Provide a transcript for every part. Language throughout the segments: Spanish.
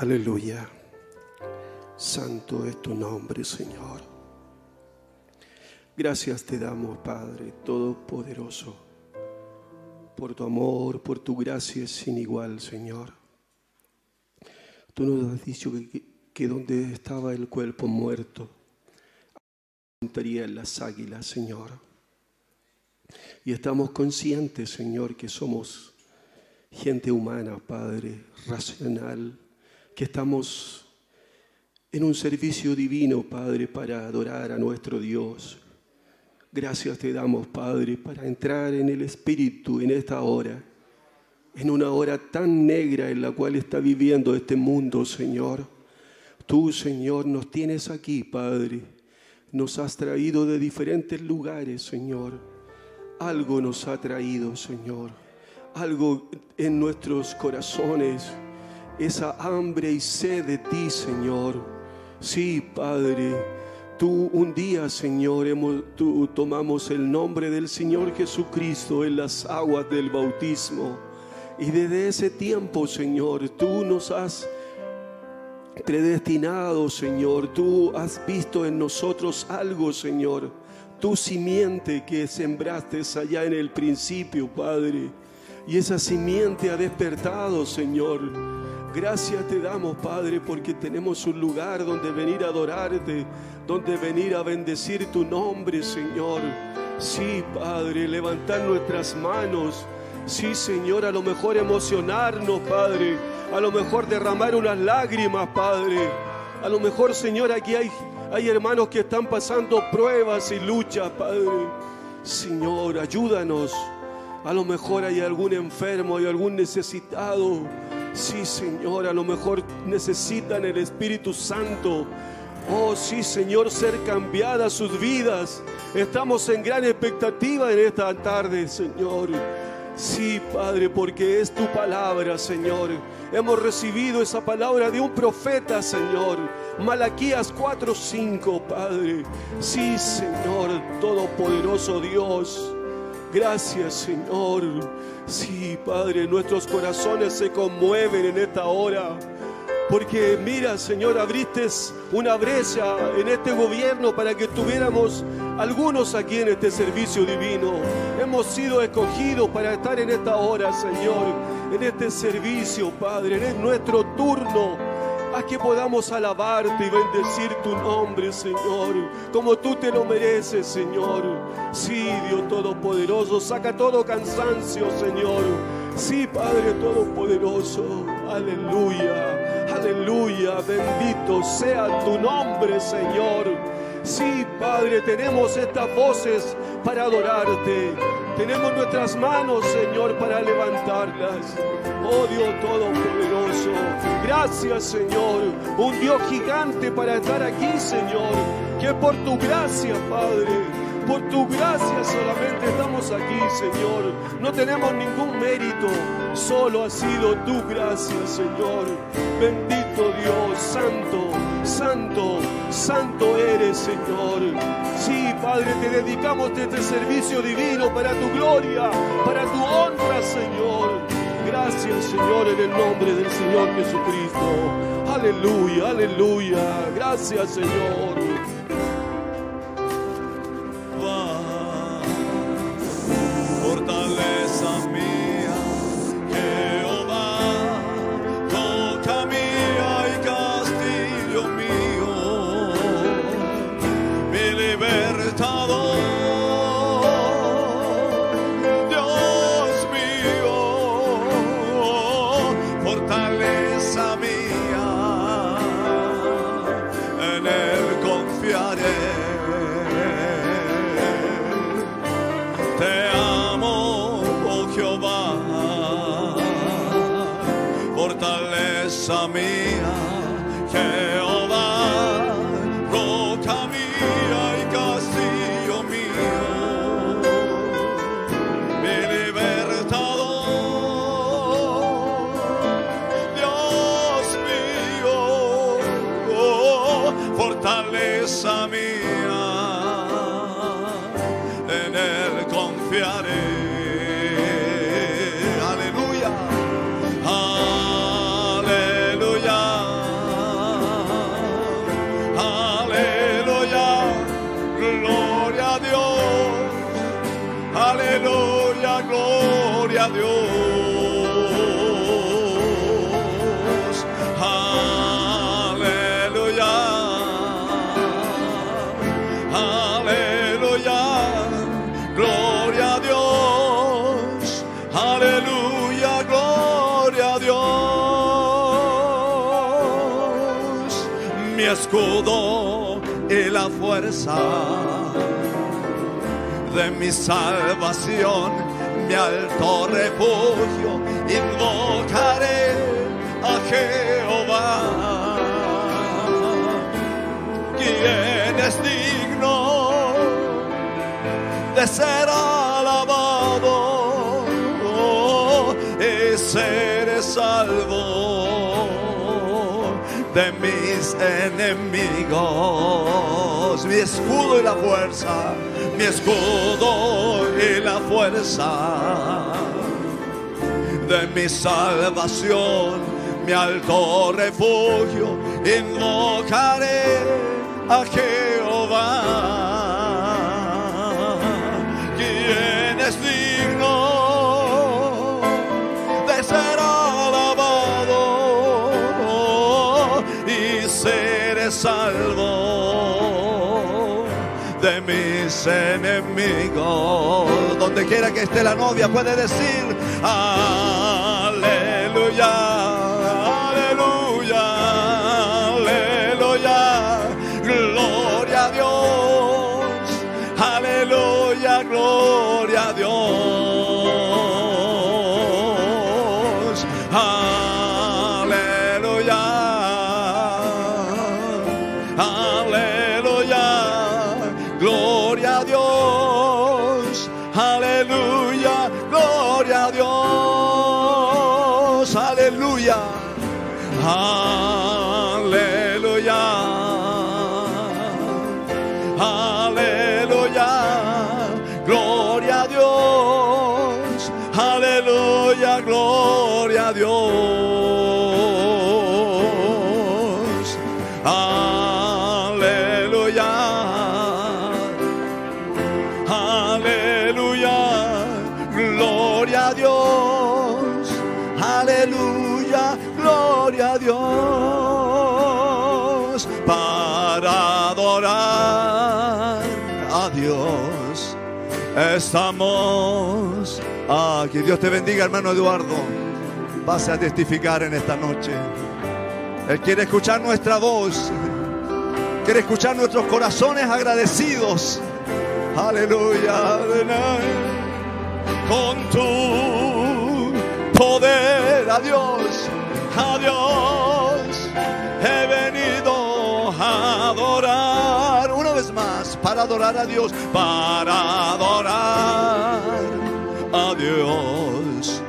Aleluya. Santo es tu nombre, Señor. Gracias te damos, Padre Todopoderoso, por tu amor, por tu gracia sin igual, Señor. Tú nos has dicho que, donde estaba el cuerpo muerto, estarían las águilas, Señor. Y estamos conscientes, Señor, que somos gente humana, Padre, racional, que estamos en un servicio divino, Padre, para adorar a nuestro Dios. Gracias te damos, Padre, para entrar en el Espíritu en esta hora, en una hora tan negra en la cual está viviendo este mundo, Señor. Tú, Señor, nos tienes aquí, Padre. Nos has traído de diferentes lugares, Señor. Algo nos ha traído, Señor. Algo en nuestros corazones. Esa hambre y sed de ti, Señor Sí, Padre, tú un día, Señor, tú tomamos el nombre del Señor Jesucristo en las aguas del bautismo. Y desde ese tiempo, Señor, tú nos has predestinado, Señor. Tú has visto en nosotros algo, Señor. Tu simiente que sembraste allá en el principio, Padre. Y esa simiente ha despertado, Señor Gracias te damos, Padre, porque tenemos un lugar donde venir a adorarte, donde venir a bendecir tu nombre, Señor. Sí, Padre, levantar nuestras manos. Sí, Señor, a lo mejor emocionarnos, Padre. A lo mejor derramar unas lágrimas, Padre. A lo mejor, Señor, aquí hay, hay hermanos que están pasando pruebas y luchas, Padre. Señor, ayúdanos. A lo mejor hay algún enfermo, hay algún necesitado. Sí, Señor, a lo mejor necesitan el Espíritu Santo. Oh, sí, Señor, ser cambiadas sus vidas. Estamos en gran expectativa en esta tarde, Señor. Sí, Padre, porque es tu palabra, Señor. Hemos recibido esa palabra de un profeta, Señor. Malaquías 4:5, Padre. Sí, Señor, todopoderoso Dios. Gracias, Señor. Sí, Padre, nuestros corazones se conmueven en esta hora. Porque mira, Señor, abriste una brecha en este gobierno para que tuviéramos algunos aquí en este servicio divino. Hemos sido escogidos para estar en esta hora, Señor, en este servicio, Padre. Es nuestro turno a que podamos alabarte y bendecir tu nombre, Señor, como tú te lo mereces, Señor. Sí, Dios Todopoderoso, saca todo cansancio, Señor. Sí, Padre Todopoderoso, aleluya, aleluya, bendito sea tu nombre, Señor. Sí, Padre, tenemos estas voces para adorarte. Tenemos nuestras manos, Señor, para levantarlas. Oh Dios Todopoderoso, gracias, Señor. Un Dios gigante para estar aquí, Señor. Que por tu gracia, Padre, por tu gracia solamente estamos aquí, Señor. No tenemos ningún mérito, solo ha sido tu gracia, Señor. Bendito Dios, santo, santo, santo eres, Señor. Sí, Padre, te dedicamos este servicio divino para tu gloria, para tu honra, Señor. Gracias, Señor, en el nombre del Señor Jesucristo. Aleluya, aleluya. Gracias, Señor. Aleluya. Escudo y la fuerza de mi salvación, mi alto refugio, invocaré a Jehová. ¿Quién es digno de ser alabado y ser salvo de mis enemigos? Mi escudo y la fuerza mi escudo y la fuerza de mi salvación, mi alto refugio, invocaré a Jehová. Enemigos. Donde quiera que esté la novia puede decir, aleluya, estamos aquí. Dios te bendiga, hermano Eduardo. Vas a testificar en esta noche. Él quiere escuchar nuestra voz. Quiere escuchar nuestros corazones agradecidos. Aleluya. Con tu poder, a Dios, a Dios, he venido a adorar. Más, para adorar a Dios, para adorar a Dios.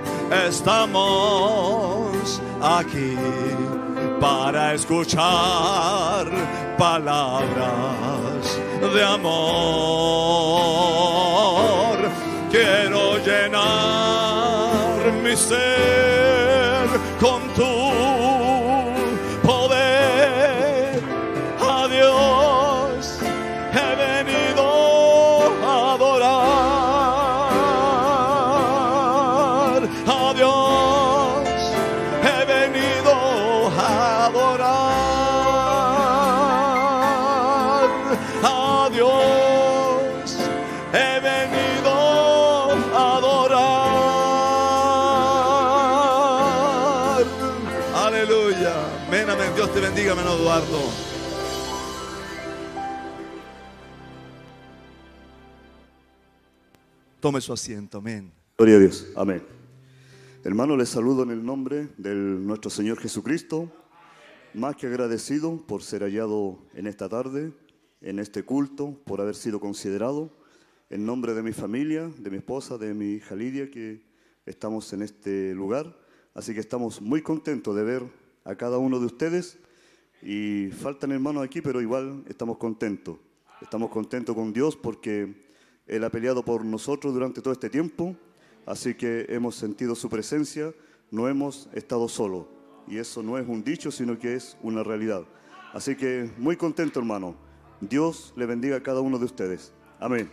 Estamos aquí para escuchar palabras de amor. Quiero llenar mi ser con tu Dios he venido a adorar. Aleluya. Amén, amén. Dios te bendiga, hermano Eduardo. Tome su asiento, amén. Gloria a Dios. Amén. Hermano, les saludo en el nombre de nuestro Señor Jesucristo. Más que agradecido por ser hallado en esta tarde, en este culto, por haber sido considerado. En nombre de mi familia, de mi esposa, de mi hija Lidia, que estamos en este lugar. Así que estamos muy contentos de ver a cada uno de ustedes. Y faltan hermanos aquí, pero igual estamos contentos. Estamos contentos con Dios porque Él ha peleado por nosotros durante todo este tiempo. Así que hemos sentido su presencia, no hemos estado solos. Y eso no es un dicho, sino que es una realidad. Así que muy contento, hermano. Dios le bendiga a cada uno de ustedes. Amén.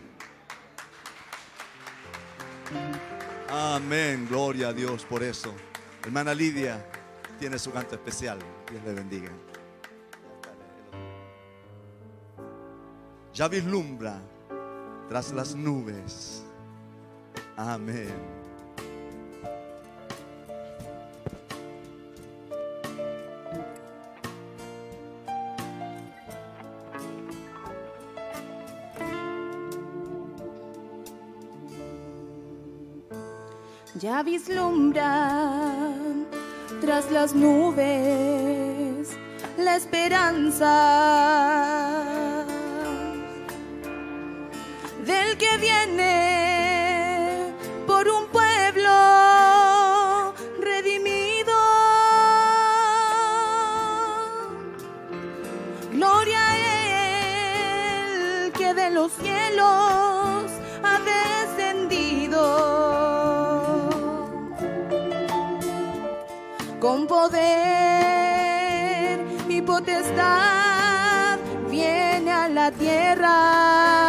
Amén, gloria a Dios por eso. Hermana Lidia tiene su canto especial. Dios le bendiga. Ya vislumbra tras las nubes. Amén. Ya vislumbra tras las nubes la esperanza del que viene y potestad viene a la tierra.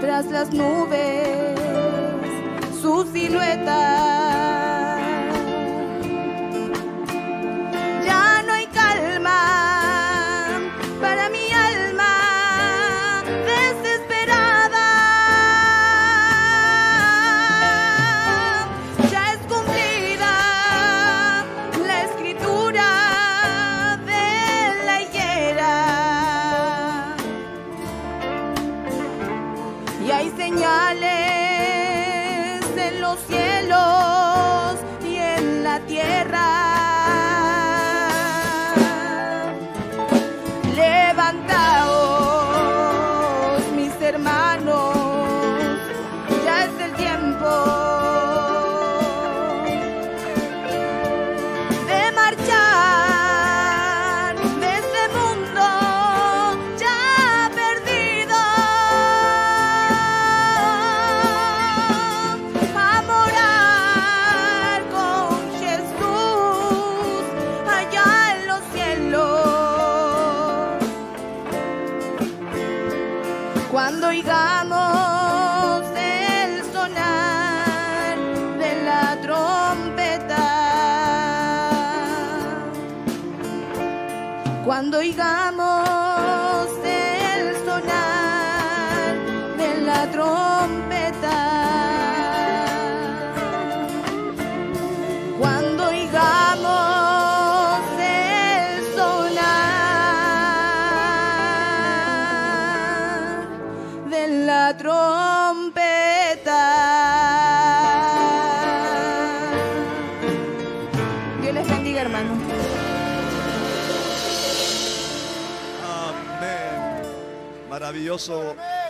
Tras las nubes su silueta.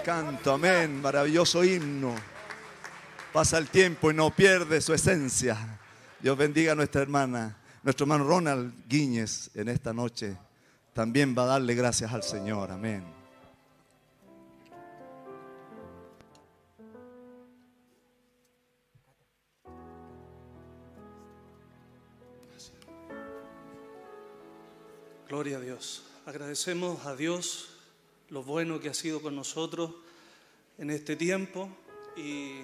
Canto, amén. Maravilloso himno. Pasa el tiempo y no pierde su esencia. Dios bendiga a nuestra hermana, nuestro hermano Ronald Guíñez en esta noche. También va a darle gracias al Señor. Amén. Gloria a Dios. Agradecemos a Dios lo bueno que ha sido con nosotros en este tiempo y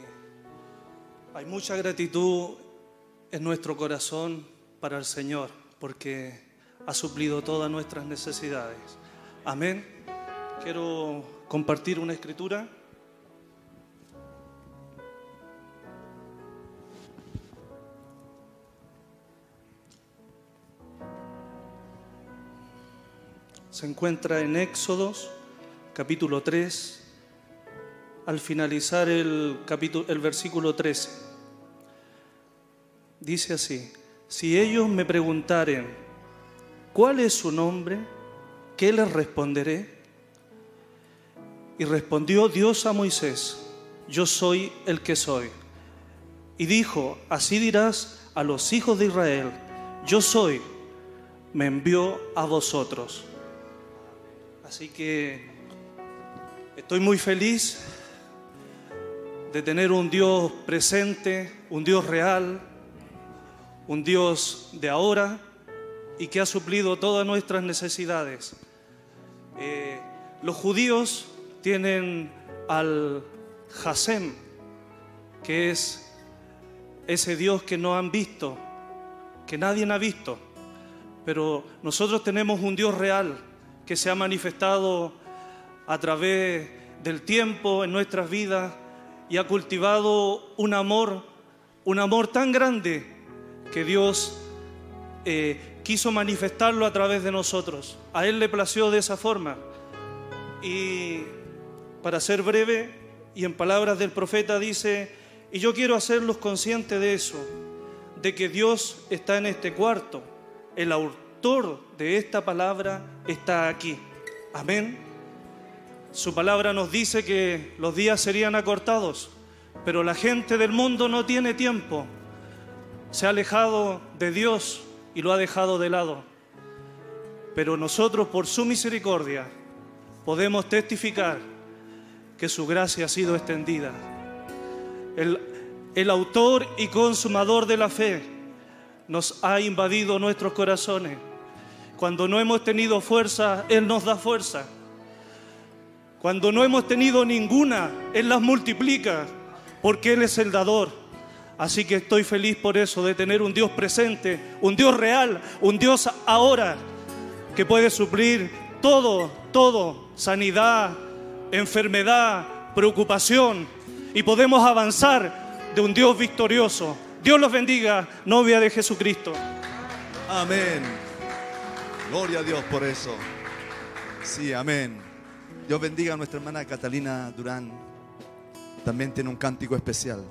hay mucha gratitud en nuestro corazón para el Señor porque ha suplido todas nuestras necesidades. Amén. Quiero compartir una escritura. se encuentra en Éxodos, capítulo 3, al finalizar el, capítulo, el versículo 13. Dice así, si ellos me preguntaren, ¿cuál es su nombre? ¿Qué les responderé? Y respondió Dios a Moisés, yo soy el que soy. Y dijo, así dirás a los hijos de Israel, yo soy, me envió a vosotros. Así que estoy muy feliz de tener un Dios presente, un Dios real, un Dios de ahora y que ha suplido todas nuestras necesidades. Eh, los judíos tienen al Hasem, que es ese Dios que no han visto, que nadie ha visto, pero nosotros tenemos un Dios real que se ha manifestado a través del tiempo en nuestras vidas y ha cultivado un amor, un amor tan grande que Dios eh, quiso manifestarlo a través de nosotros. A Él le plació de esa forma. Y para ser breve, y en palabras del profeta dice, y yo quiero hacerlos conscientes de eso, de que Dios está en este cuarto, el autor de esta palabra está aquí. Amén. Su palabra nos dice que los días serían acortados, pero la gente del mundo no tiene tiempo. Se ha alejado de Dios y lo ha dejado de lado. Pero nosotros, por su misericordia, podemos testificar que su gracia ha sido extendida. El, autor y consumador de la fe nos ha invadido nuestros corazones. Cuando no hemos tenido fuerza, Él nos da fuerza. Cuando no hemos tenido ninguna, Él las multiplica, porque Él es el dador. Así que estoy feliz por eso, de tener un Dios presente, un Dios real, un Dios ahora, que puede suplir todo, todo, sanidad, enfermedad, preocupación, y podemos avanzar de un Dios victorioso. Dios los bendiga, novia de Jesucristo. Amén. Gloria a Dios por eso. Sí, amén. Dios bendiga a nuestra hermana Catalina Durán. También tiene un cántico especial.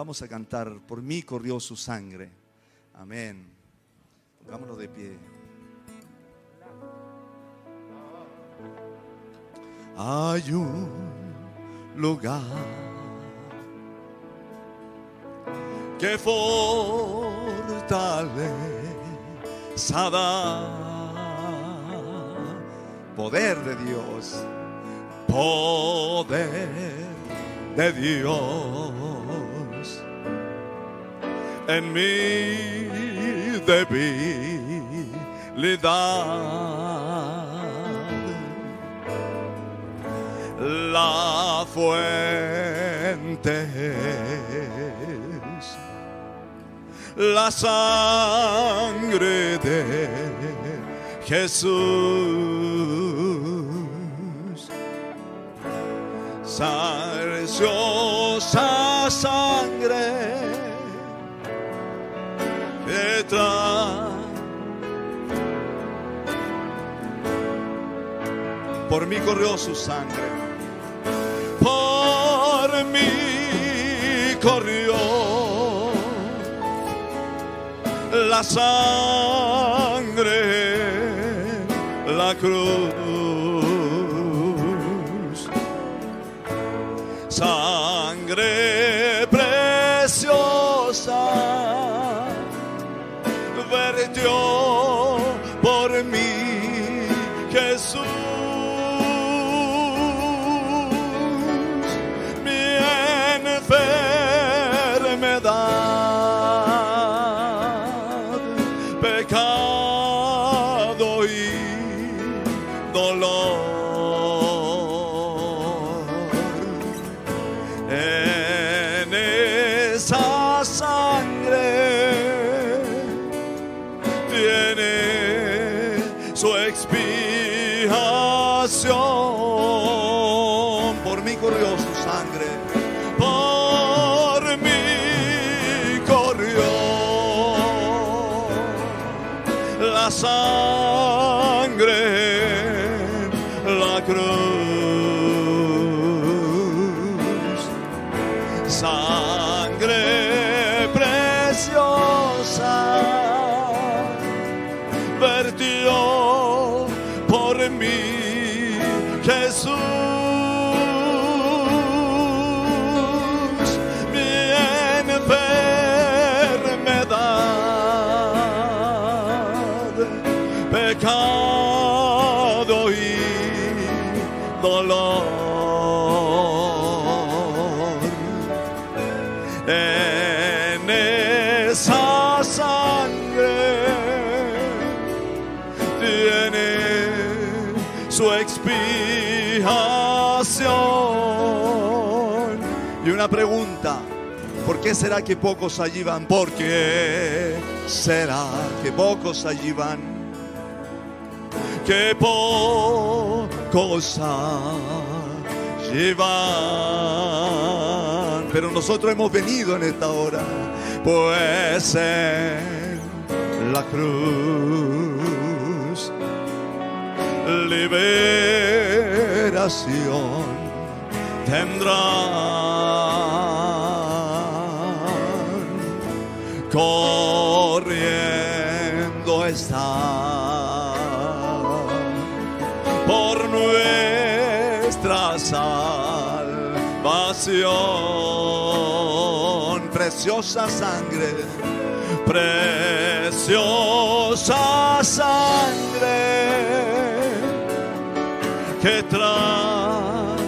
Vamos a cantar, por mí corrió su sangre. Amén. Pongámonos de pie. Hay un lugar que fortaleza da. Poder de Dios. Poder de Dios en mi debilidad. La fuente es la sangre de Jesús. Sarciosa sangre Por mí corrió su sangre. Por mí corrió la sangre, la cruz. La qué será que pocos allí van? ¿Por qué será que pocos allí van? Que pocos allí van. Pero nosotros hemos venido en esta hora, pues en la cruz liberación tendrán. Corriendo está por nuestra salvación. Preciosa sangre, preciosa sangre que trae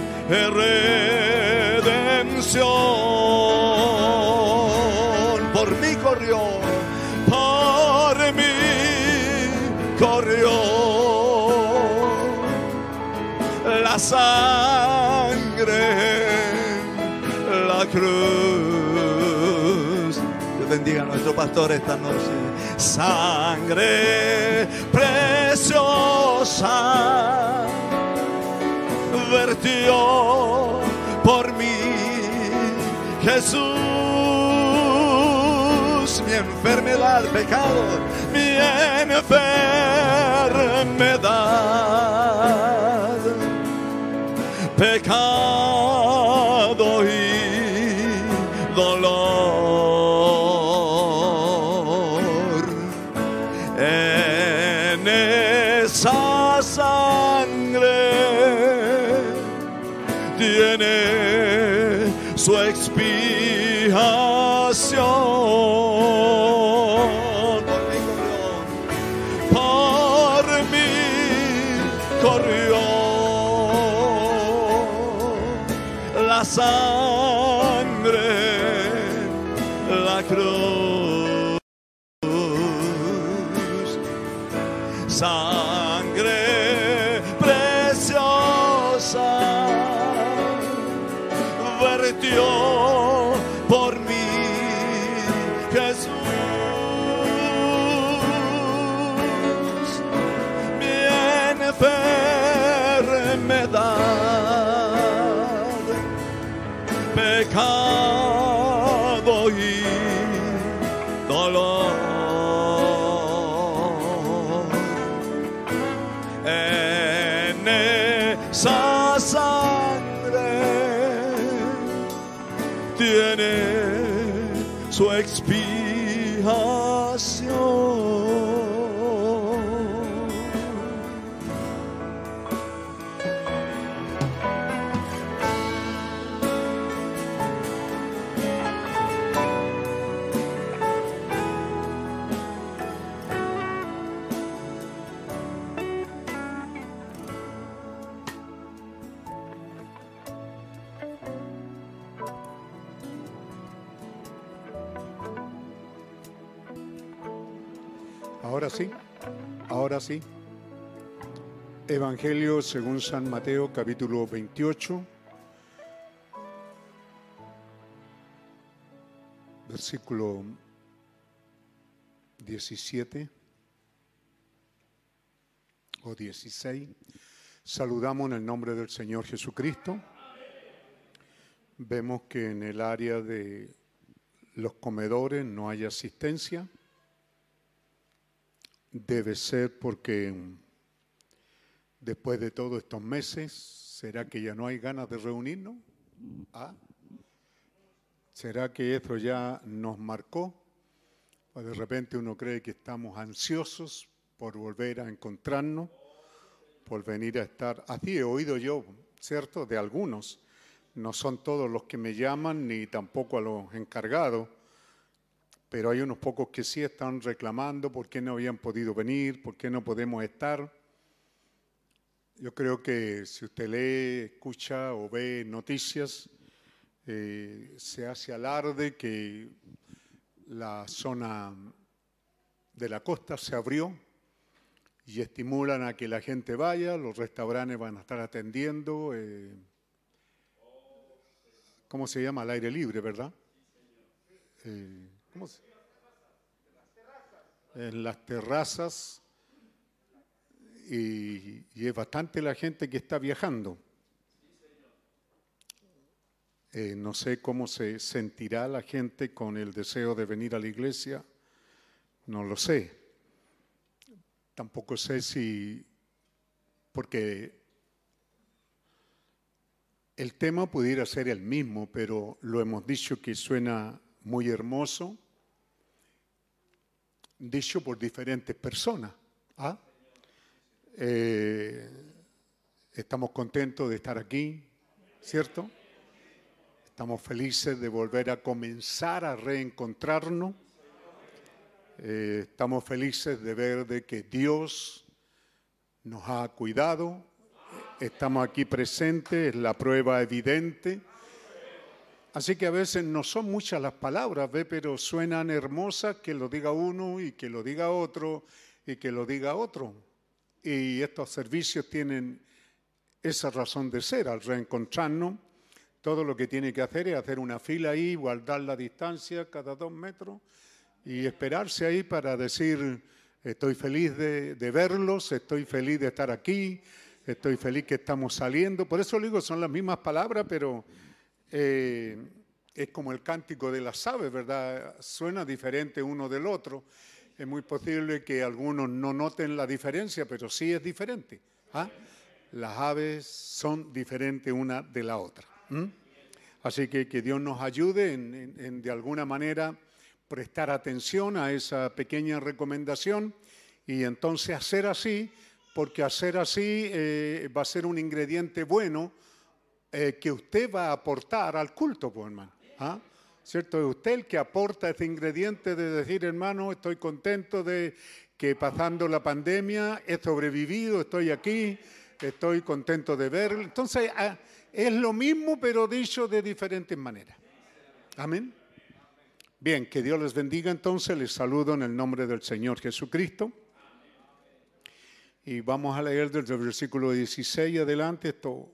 redención. Sangre, la cruz. Dios bendiga a nuestro pastor esta noche. Sangre preciosa vertió por mí Jesús mi enfermedad, pecado, mi enfermedad, pecado Sangre ahora sí. Evangelio según San Mateo capítulo 28, versículo 17 o 16. Saludamos en el nombre del Señor Jesucristo. Vemos que en el área de los comedores no hay asistencia. Debe ser porque después de todos estos meses, ¿será que ya no hay ganas de reunirnos? ¿Ah? ¿Será que esto ya nos marcó? O de repente uno cree que estamos ansiosos por volver a encontrarnos, por venir a estar. Así he oído yo, ¿cierto? De algunos. No son todos los que me llaman, ni tampoco a los encargados, pero hay unos pocos que sí están reclamando por qué no habían podido venir, por qué no podemos estar. Yo creo que si usted lee, escucha o ve noticias, eh, se hace alarde que la zona de la costa se abrió y estimulan a que la gente vaya, los restaurantes van a estar atendiendo, eh, ¿cómo se llama? Al aire libre, ¿verdad? Eh, En las terrazas y, y es bastante la gente que está viajando. Eh, no sé cómo se sentirá la gente con el deseo de venir a la iglesia, no lo sé. Tampoco sé si, porque el tema pudiera ser el mismo, pero lo hemos dicho que suena muy hermoso, dicho por diferentes personas. ¿ah? Eh, estamos contentos de estar aquí, ¿cierto? Estamos felices de volver a comenzar a reencontrarnos. Eh, estamos felices de ver de que Dios nos ha cuidado. Estamos aquí presentes, es la prueba evidente. Así que a veces no son muchas las palabras, ¿ve? pero suenan hermosas que lo diga uno y que lo diga otro y que lo diga otro. Y estos servicios tienen esa razón de ser al reencontrarnos todo lo que tiene que hacer es hacer una fila ahí, guardar la distancia cada dos metros y esperarse ahí para decir, estoy feliz de, verlos, estoy feliz de estar aquí, estoy feliz que estamos saliendo. Por eso digo, son las mismas palabras, pero eh, es como el cántico de las aves, ¿verdad? Suena diferente uno del otro. Es muy posible que algunos no noten la diferencia, pero sí es diferente. ¿ah? Las aves son diferentes una de la otra. Así que que Dios nos ayude en, de alguna manera prestar atención a esa pequeña recomendación y entonces hacer así, porque hacer así eh, va a ser un ingrediente bueno eh, que usted va a aportar al culto, pues, hermano. ¿Ah? ¿Cierto? Es usted el que aporta ese ingrediente de decir, hermano, estoy contento de que pasando la pandemia he sobrevivido, estoy aquí, estoy contento de verlo. Entonces, ah, es lo mismo, pero dicho de diferentes maneras. Amén. Bien, que Dios les bendiga entonces. Les saludo en el nombre del Señor Jesucristo. Y vamos a leer desde el versículo 16 adelante, estos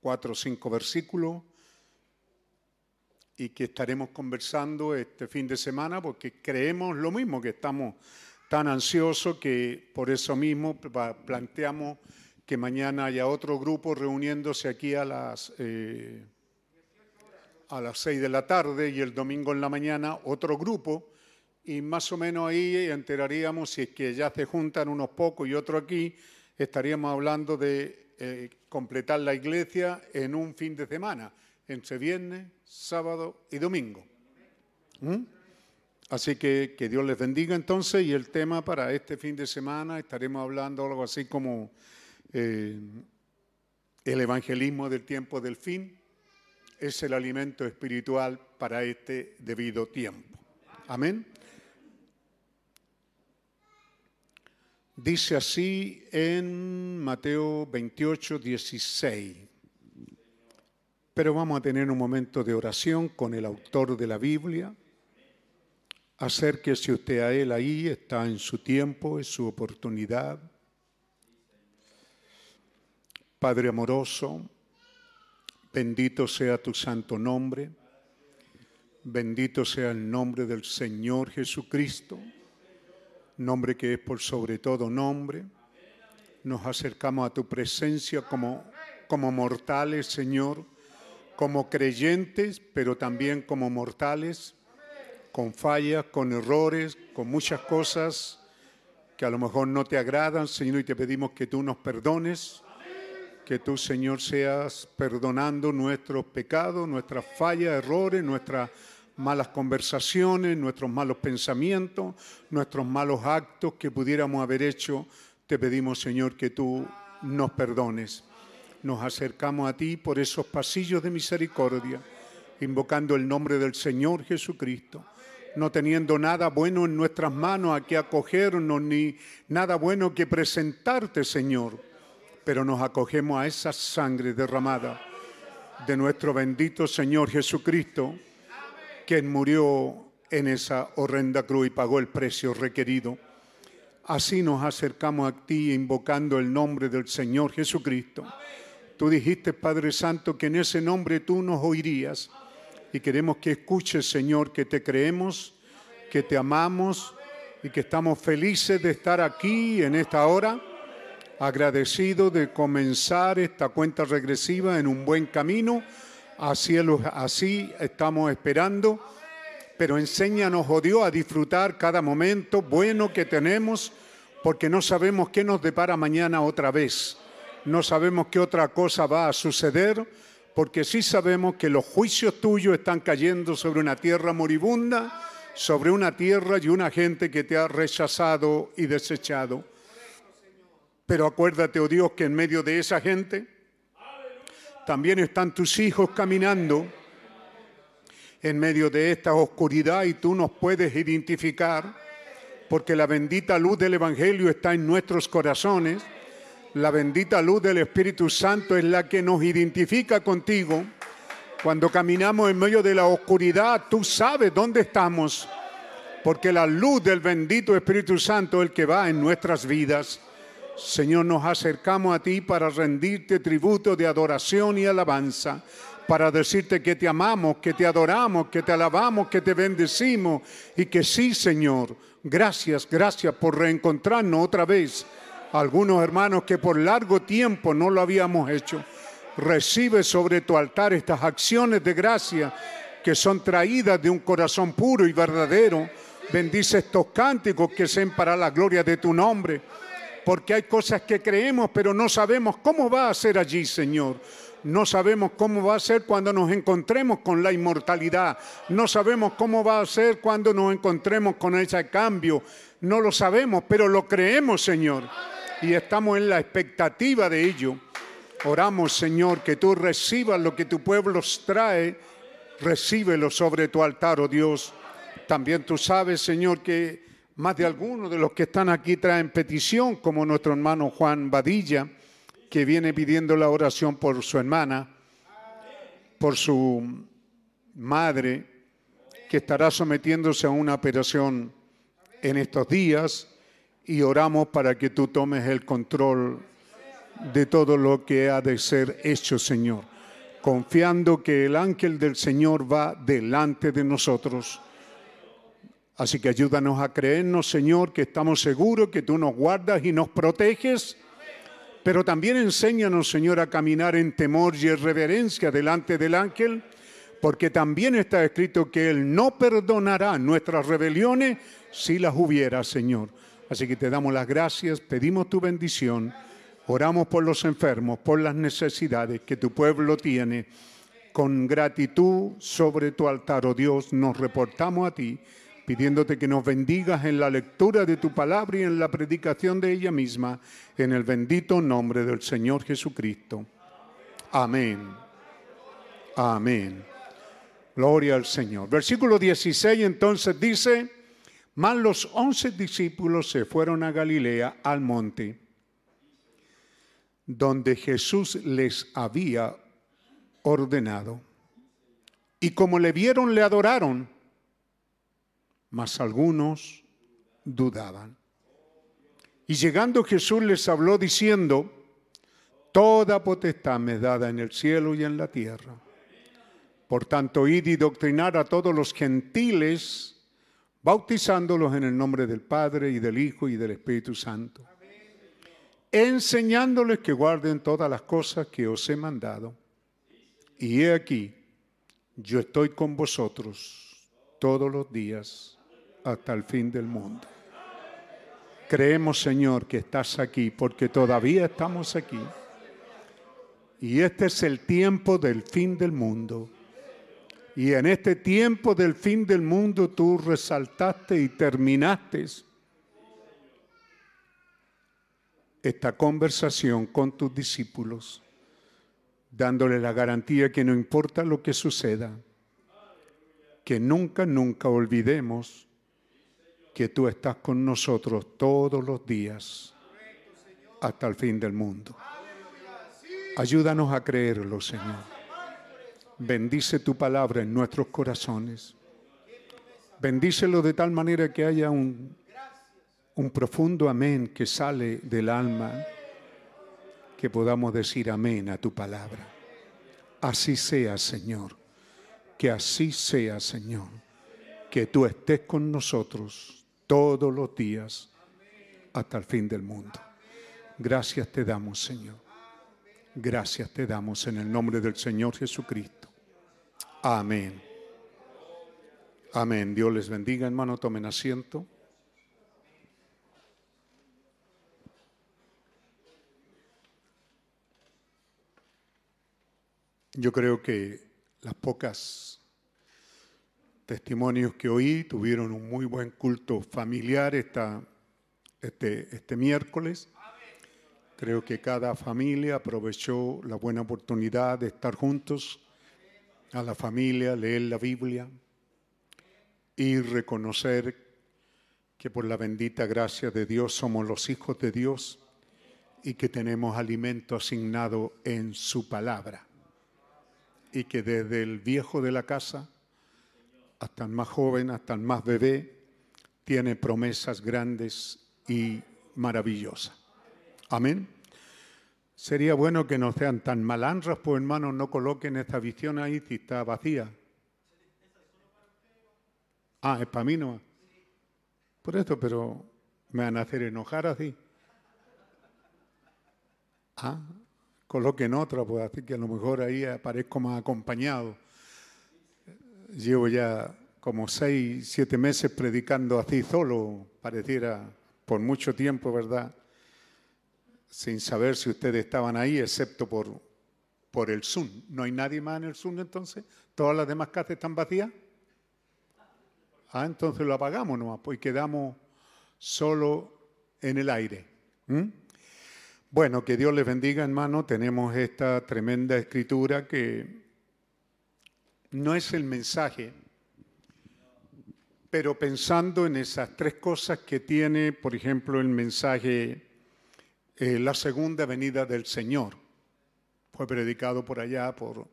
cuatro o cinco versículos, y que estaremos conversando este fin de semana, porque creemos lo mismo, que estamos tan ansiosos que por eso mismo planteamos que mañana haya otro grupo reuniéndose aquí a las, eh, a las 6 de la tarde y el domingo en la mañana otro grupo y más o menos ahí enteraríamos si es que ya se juntan unos pocos y otro aquí, estaríamos hablando de eh, completar la iglesia en un fin de semana, entre viernes, sábado y domingo. ¿Mm? Así que que Dios les bendiga entonces y el tema para este fin de semana estaremos hablando algo así como eh, el evangelismo del tiempo del fin es el alimento espiritual para este debido tiempo. Amén. Dice así en Mateo 28, 16. Pero vamos a tener un momento de oración con el autor de la Biblia. Acérquese usted a él ahí, está en su tiempo, es su oportunidad. Padre amoroso, bendito sea tu santo nombre, bendito sea el nombre del Señor Jesucristo. Nombre que es por sobre todo nombre. Nos acercamos a tu presencia como, como mortales, Señor, como creyentes, pero también como mortales, con fallas, con errores, con muchas cosas que a lo mejor no te agradan, Señor, y te pedimos que tú nos perdones, que tú, Señor, seas perdonando nuestros pecados, nuestras fallas, errores, nuestras malas conversaciones, nuestros malos pensamientos, nuestros malos actos que pudiéramos haber hecho. Te pedimos, Señor, que tú nos perdones. Nos acercamos a ti por esos pasillos de misericordia, invocando el nombre del Señor Jesucristo no teniendo nada bueno en nuestras manos a que acogernos, ni nada bueno que presentarte, Señor. Pero nos acogemos a esa sangre derramada de nuestro bendito Señor Jesucristo, quien murió en esa horrenda cruz y pagó el precio requerido. Así nos acercamos a ti invocando el nombre del Señor Jesucristo. Tú dijiste, Padre Santo, que en ese nombre tú nos oirías y queremos que escuches, Señor, que te creemos, que te amamos y que estamos felices de estar aquí en esta hora, agradecidos de comenzar esta cuenta regresiva en un buen camino. Así, estamos esperando, pero enséñanos, oh Dios, a disfrutar cada momento bueno que tenemos, porque no sabemos qué nos depara mañana otra vez. No sabemos qué otra cosa va a suceder porque sí sabemos que los juicios tuyos están cayendo sobre una tierra moribunda, sobre una tierra y una gente que te ha rechazado y desechado. Pero acuérdate, oh Dios, que en medio de esa gente también están tus hijos caminando en medio de esta oscuridad y tú nos puedes identificar porque la bendita luz del Evangelio está en nuestros corazones la bendita luz del Espíritu Santo es la que nos identifica contigo. Cuando caminamos en medio de la oscuridad, tú sabes dónde estamos, porque la luz del bendito Espíritu Santo es el que va en nuestras vidas. Señor, nos acercamos a ti para rendirte tributo de adoración y alabanza, para decirte que te amamos, que te adoramos, que te alabamos, que te bendecimos y que sí, Señor, gracias, gracias por reencontrarnos otra vez algunos hermanos que por largo tiempo no lo habíamos hecho. Recibe sobre tu altar estas acciones de gracia que son traídas de un corazón puro y verdadero. Bendice estos cánticos que sean para la gloria de tu nombre. Porque hay cosas que creemos, pero no sabemos cómo va a ser allí, Señor. No sabemos cómo va a ser cuando nos encontremos con la inmortalidad. No sabemos cómo va a ser cuando nos encontremos con ese cambio. No lo sabemos, pero lo creemos, Señor y estamos en la expectativa de ello. Oramos, Señor, que tú recibas lo que tu pueblo trae, recíbelo sobre tu altar, oh Dios. También tú sabes, Señor, que más de algunos de los que están aquí traen petición, como nuestro hermano Juan Badilla, que viene pidiendo la oración por su hermana, por su madre, que estará sometiéndose a una operación en estos días y oramos para que tú tomes el control de todo lo que ha de ser hecho, Señor, confiando que el ángel del Señor va delante de nosotros. Así que ayúdanos a creernos, Señor, que estamos seguros que tú nos guardas y nos proteges, pero también enséñanos, Señor, a caminar en temor y en reverencia delante del ángel, porque también está escrito que Él no perdonará nuestras rebeliones si las hubiera, Señor. Así que te damos las gracias, pedimos tu bendición, oramos por los enfermos, por las necesidades que tu pueblo tiene. Con gratitud sobre tu altar, oh Dios, nos reportamos a ti, pidiéndote que nos bendigas en la lectura de tu palabra y en la predicación de ella misma, en el bendito nombre del Señor Jesucristo. Amén. Amén. Gloria al Señor. Versículo 16 entonces dice, mas los once discípulos se fueron a Galilea, al monte, donde Jesús les había ordenado. Y como le vieron, le adoraron, mas algunos dudaban. Y llegando Jesús les habló diciendo, Toda potestad me es dada en el cielo y en la tierra. Por tanto, id y doctrinar a todos los gentiles, bautizándolos en el nombre del Padre y del Hijo y del Espíritu Santo, enseñándoles que guarden todas las cosas que os he mandado. Y he aquí, yo estoy con vosotros todos los días hasta el fin del mundo. Creemos, Señor, que estás aquí porque todavía estamos aquí. Y este es el tiempo del fin del mundo. Y en este tiempo del fin del mundo tú resaltaste y terminaste esta conversación con tus discípulos, dándole la garantía que no importa lo que suceda, que nunca, nunca olvidemos que tú estás con nosotros todos los días hasta el fin del mundo. Ayúdanos a creerlo, Señor. Bendice tu palabra en nuestros corazones. Bendícelo de tal manera que haya un, un profundo amén que sale del alma, que podamos decir amén a tu palabra. Así sea, Señor. Que así sea, Señor. Que tú estés con nosotros todos los días hasta el fin del mundo. Gracias te damos, Señor. Gracias te damos en el nombre del Señor Jesucristo. Amén. Amén. Dios les bendiga, hermano. Tomen asiento. Yo creo que las pocas testimonios que oí tuvieron un muy buen culto familiar esta, este, este miércoles. Creo que cada familia aprovechó la buena oportunidad de estar juntos, a la familia, leer la Biblia y reconocer que por la bendita gracia de Dios somos los hijos de Dios y que tenemos alimento asignado en su palabra. Y que desde el viejo de la casa hasta el más joven, hasta el más bebé, tiene promesas grandes y maravillosas. Amén. Sería bueno que no sean tan malandras, pues hermanos, no coloquen esta visión ahí si está vacía. Ah, es para mí no. Por esto, pero me van a hacer enojar así. Ah, coloquen otra, pues así que a lo mejor ahí aparezco más acompañado. Llevo ya como seis, siete meses predicando así solo, pareciera por mucho tiempo, ¿verdad? Sin saber si ustedes estaban ahí, excepto por, por el Zoom. ¿No hay nadie más en el Zoom entonces? ¿Todas las demás casas están vacías? Ah, entonces lo apagamos nomás, pues quedamos solo en el aire. ¿Mm? Bueno, que Dios les bendiga, hermano. Tenemos esta tremenda escritura que no es el mensaje, pero pensando en esas tres cosas que tiene, por ejemplo, el mensaje, eh, la segunda venida del Señor. Fue predicado por allá por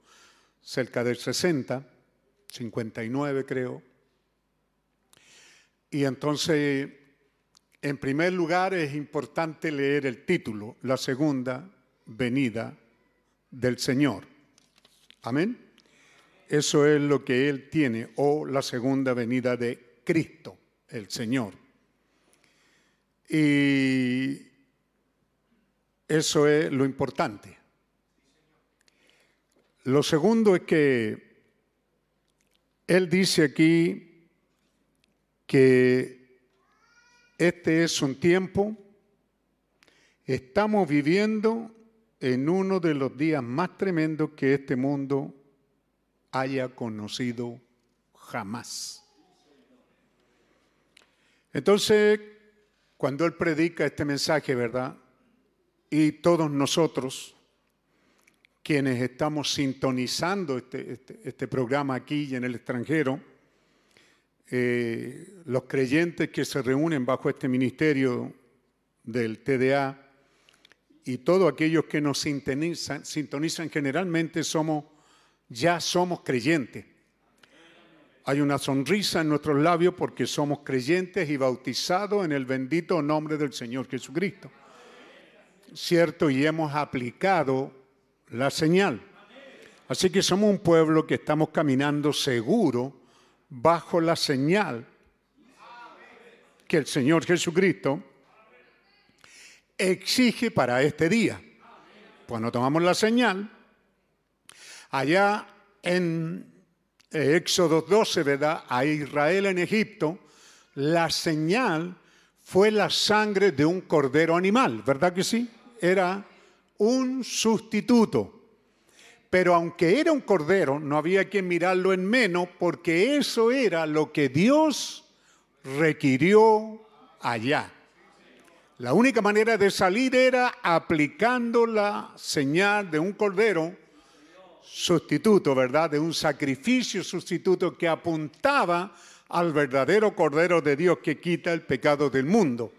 cerca del 60, 59 creo. Y entonces, en primer lugar, es importante leer el título, la segunda venida del Señor. Amén. Eso es lo que Él tiene, o la segunda venida de Cristo, el Señor. Y eso es lo importante. Lo segundo es que Él dice aquí que este es un tiempo, estamos viviendo en uno de los días más tremendos que este mundo haya conocido jamás. Entonces, cuando Él predica este mensaje, ¿verdad? Y todos nosotros, quienes estamos sintonizando este, este, este programa aquí y en el extranjero, eh, los creyentes que se reúnen bajo este ministerio del TDA y todos aquellos que nos sintonizan, sintonizan generalmente somos ya somos creyentes. Hay una sonrisa en nuestros labios porque somos creyentes y bautizados en el bendito nombre del Señor Jesucristo. ¿Cierto? Y hemos aplicado la señal. Así que somos un pueblo que estamos caminando seguro bajo la señal que el Señor Jesucristo exige para este día. Cuando tomamos la señal, allá en Éxodo 12, ¿verdad? A Israel en Egipto, la señal fue la sangre de un cordero animal, ¿verdad que sí? Era un sustituto. Pero aunque era un cordero, no había que mirarlo en menos porque eso era lo que Dios requirió allá. La única manera de salir era aplicando la señal de un cordero sustituto, ¿verdad? De un sacrificio sustituto que apuntaba al verdadero cordero de Dios que quita el pecado del mundo.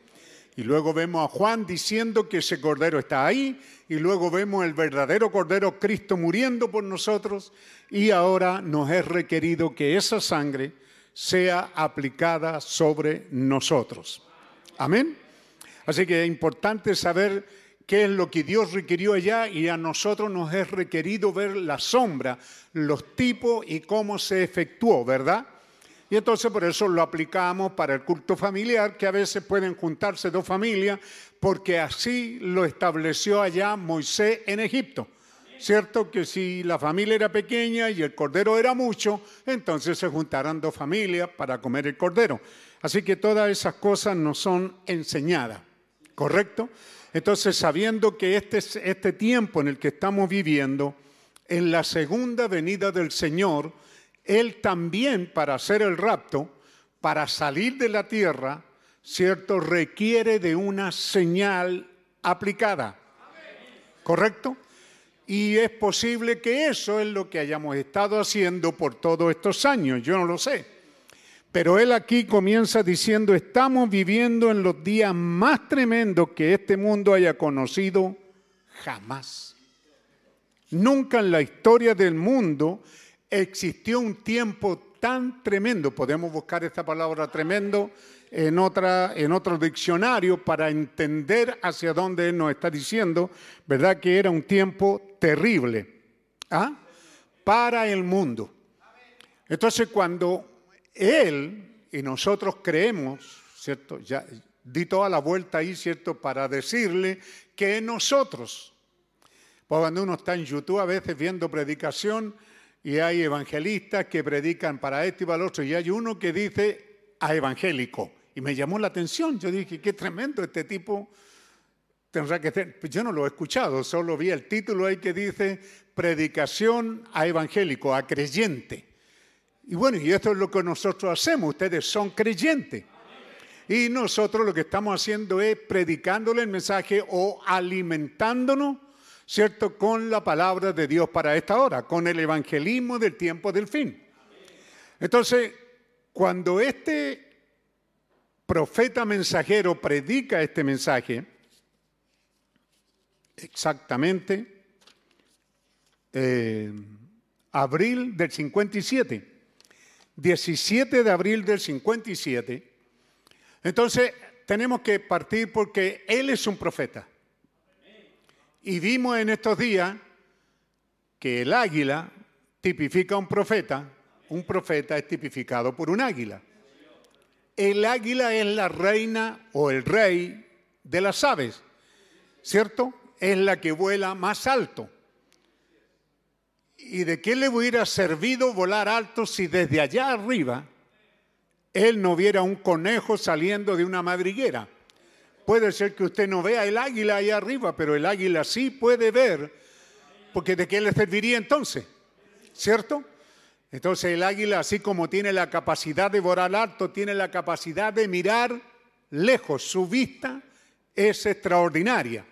Y luego vemos a Juan diciendo que ese cordero está ahí, y luego vemos el verdadero cordero Cristo muriendo por nosotros, y ahora nos es requerido que esa sangre sea aplicada sobre nosotros. Amén. Así que es importante saber qué es lo que Dios requirió allá y a nosotros nos es requerido ver la sombra, los tipos y cómo se efectuó, ¿verdad? Y entonces por eso lo aplicamos para el culto familiar, que a veces pueden juntarse dos familias, porque así lo estableció allá Moisés en Egipto. ¿Cierto? Que si la familia era pequeña y el cordero era mucho, entonces se juntarán dos familias para comer el cordero. Así que todas esas cosas nos son enseñadas. ¿correcto? Entonces, sabiendo que este, este tiempo en el que estamos viviendo, en la segunda venida del Señor, Él también para hacer el rapto, para salir de la tierra, ¿cierto? Requiere de una señal aplicada. ¿Correcto? Y es posible que eso es lo que hayamos estado haciendo por todos estos años, yo no lo sé. Pero él aquí comienza diciendo, estamos viviendo en los días más tremendos que este mundo haya conocido jamás. Nunca en la historia del mundo existió un tiempo tan tremendo. Podemos buscar esta palabra tremendo en, otra, en otro diccionario para entender hacia dónde él nos está diciendo, ¿verdad? Que era un tiempo terrible ¿ah? para el mundo. Entonces cuando él y nosotros creemos, ¿cierto? Ya di toda la vuelta ahí, ¿cierto? Para decirle que nosotros, pues cuando uno está en YouTube a veces viendo predicación y hay evangelistas que predican para este y para el otro, y hay uno que dice a evangélico. Y me llamó la atención, yo dije, qué tremendo este tipo. Tendrá que ser, pues yo no lo he escuchado, solo vi el título ahí que dice predicación a evangélico, a creyente. Y bueno, y esto es lo que nosotros hacemos, ustedes son creyentes. Y nosotros lo que estamos haciendo es predicándole el mensaje o alimentándonos, ¿cierto?, con la palabra de Dios para esta hora, con el evangelismo del tiempo del fin. Entonces, cuando este profeta mensajero predica este mensaje, exactamente, eh, abril del 57, 17 de abril del 57. Entonces, tenemos que partir porque Él es un profeta. Y vimos en estos días que el águila tipifica a un profeta, un profeta es tipificado por un águila. El águila es la reina o el rey de las aves, ¿cierto? Es la que vuela más alto. ¿Y de qué le hubiera servido volar alto si desde allá arriba él no viera un conejo saliendo de una madriguera? Puede ser que usted no vea el águila ahí arriba, pero el águila sí puede ver, porque ¿de qué le serviría entonces? ¿Cierto? Entonces el águila, así como tiene la capacidad de volar alto, tiene la capacidad de mirar lejos. Su vista es extraordinaria.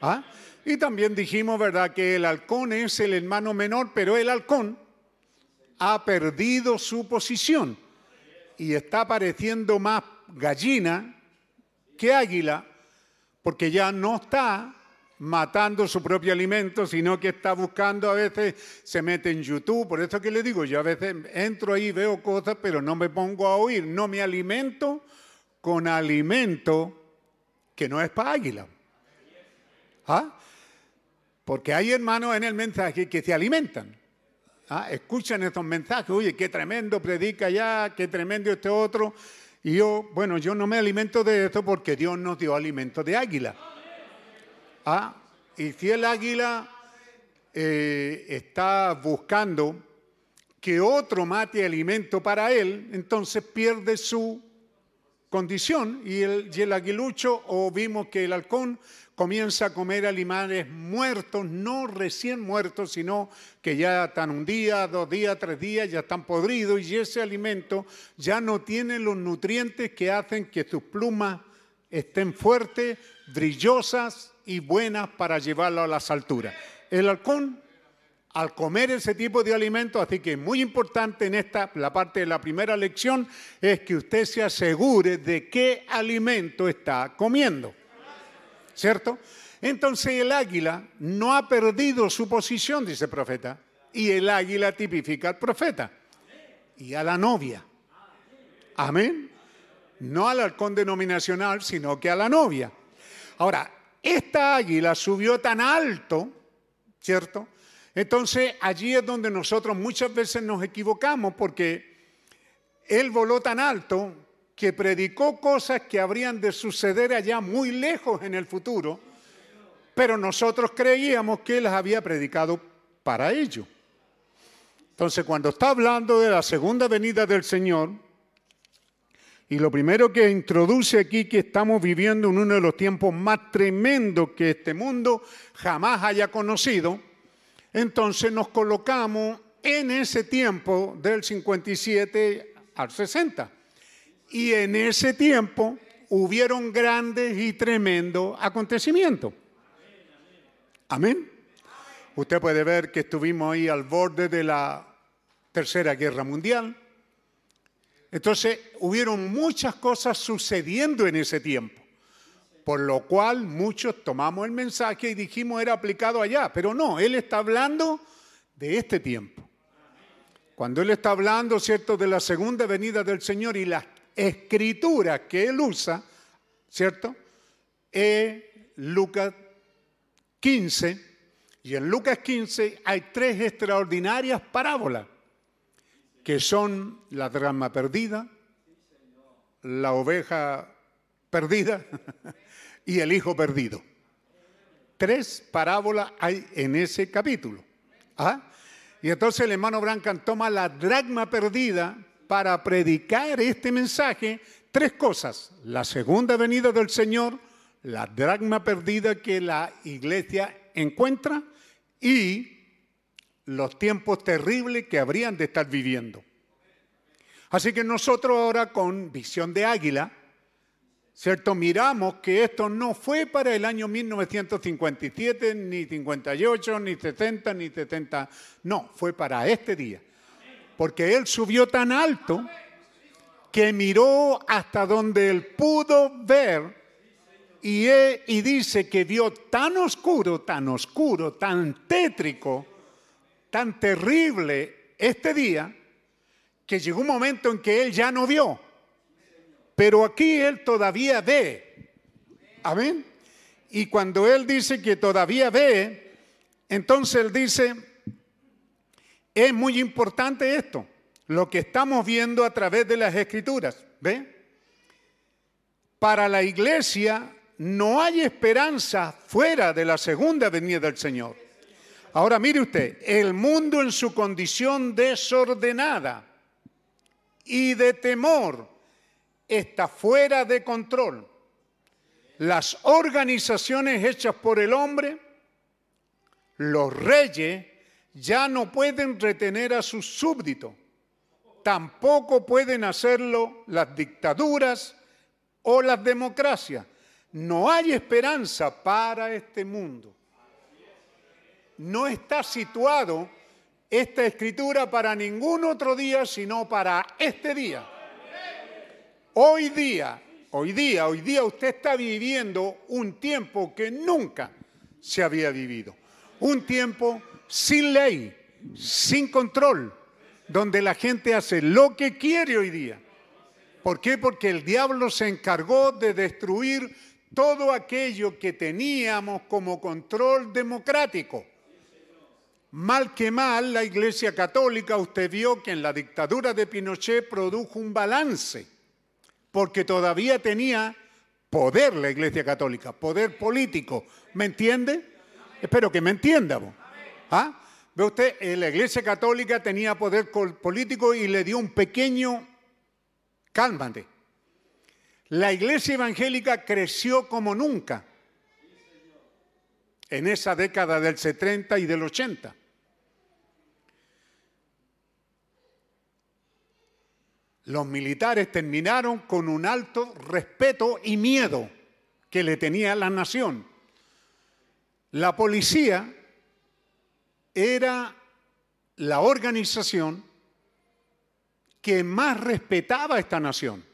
¿Ah? Y también dijimos, ¿verdad?, que el halcón es el hermano menor, pero el halcón ha perdido su posición y está pareciendo más gallina que águila, porque ya no está matando su propio alimento, sino que está buscando, a veces se mete en YouTube, por eso que le digo, yo a veces entro ahí, veo cosas, pero no me pongo a oír, no me alimento con alimento que no es para águila. ¿Ah? Porque hay hermanos en el mensaje que se alimentan. ¿ah? Escuchan estos mensajes, oye, qué tremendo predica ya, qué tremendo este otro. Y yo, bueno, yo no me alimento de esto porque Dios nos dio alimento de águila. Ah, y si el águila eh, está buscando que otro mate alimento para él, entonces pierde su condición y el, y aguilucho o vimos que el halcón comienza a comer animales muertos, no recién muertos, sino que ya están un día, dos días, tres días, ya están podridos y ese alimento ya no tiene los nutrientes que hacen que sus plumas estén fuertes, brillosas y buenas para llevarlo a las alturas. El halcón al comer ese tipo de alimentos, así que muy importante en esta, la parte de la primera lección, es que usted se asegure de qué alimento está comiendo. ¿Cierto? Entonces el águila no ha perdido su posición, dice el profeta, y el águila tipifica al profeta y a la novia. Amén. No al halcón denominacional, sino que a la novia. Ahora, esta águila subió tan alto, ¿cierto? Entonces allí es donde nosotros muchas veces nos equivocamos porque él voló tan alto que predicó cosas que habrían de suceder allá muy lejos en el futuro, pero nosotros creíamos que él las había predicado para ello. Entonces cuando está hablando de la segunda venida del Señor, y lo primero que introduce aquí que estamos viviendo en uno de los tiempos más tremendos que este mundo jamás haya conocido, entonces nos colocamos en ese tiempo del 57 al 60. Y en ese tiempo hubieron grandes y tremendos acontecimientos. Amén. Usted puede ver que estuvimos ahí al borde de la Tercera Guerra Mundial. Entonces, hubieron muchas cosas sucediendo en ese tiempo, por lo cual muchos tomamos el mensaje y dijimos era aplicado allá, pero no, él está hablando de este tiempo. Cuando él está hablando, ¿cierto?, de la segunda venida del Señor y las escrituras que él usa, ¿cierto? Es Lucas 15, y en Lucas 15 hay tres extraordinarias parábolas que son la drama perdida, la oveja perdida y el hijo perdido. Tres parábolas hay en ese capítulo. ¿Ah? Y entonces el hermano Brancan toma la dragma perdida para predicar este mensaje. Tres cosas. La segunda venida del Señor, la dragma perdida que la iglesia encuentra y los tiempos terribles que habrían de estar viviendo. Así que nosotros ahora con visión de águila, ¿cierto? Miramos que esto no fue para el año 1957, ni 58, ni 70, ni 70, no, fue para este día. Porque Él subió tan alto que miró hasta donde Él pudo ver y, dice que vio tan oscuro, tan oscuro, tan tétrico, tan terrible este día, que llegó un momento en que él ya no vio. Pero aquí él todavía ve. Amén. Y cuando él dice que todavía ve, entonces él dice, es muy importante esto, lo que estamos viendo a través de las escrituras. ¿Ve? Para la iglesia no hay esperanza fuera de la segunda venida del Señor. Ahora mire usted, el mundo en su condición desordenada y de temor está fuera de control. Las organizaciones hechas por el hombre, los reyes, ya no pueden retener a sus súbditos. Tampoco pueden hacerlo las dictaduras o las democracias. No hay esperanza para este mundo no está situado esta escritura para ningún otro día, sino para este día. Hoy día, hoy día, hoy día usted está viviendo un tiempo que nunca se había vivido. Un tiempo sin ley, sin control, donde la gente hace lo que quiere hoy día. ¿Por qué? Porque el diablo se encargó de destruir todo aquello que teníamos como control democrático. Mal que mal, la Iglesia Católica, usted vio que en la dictadura de Pinochet produjo un balance. Porque todavía tenía poder la Iglesia Católica, poder político. ¿Me entiende? Espero que me entienda. ¿Ah? Ve usted, eh, la Iglesia Católica tenía poder político y le dio un pequeño cálmate. La Iglesia Evangélica creció como nunca en esa década del 70 y del 80. Los militares terminaron con un alto respeto y miedo que le tenía la nación. La policía era la organización que más respetaba a esta nación.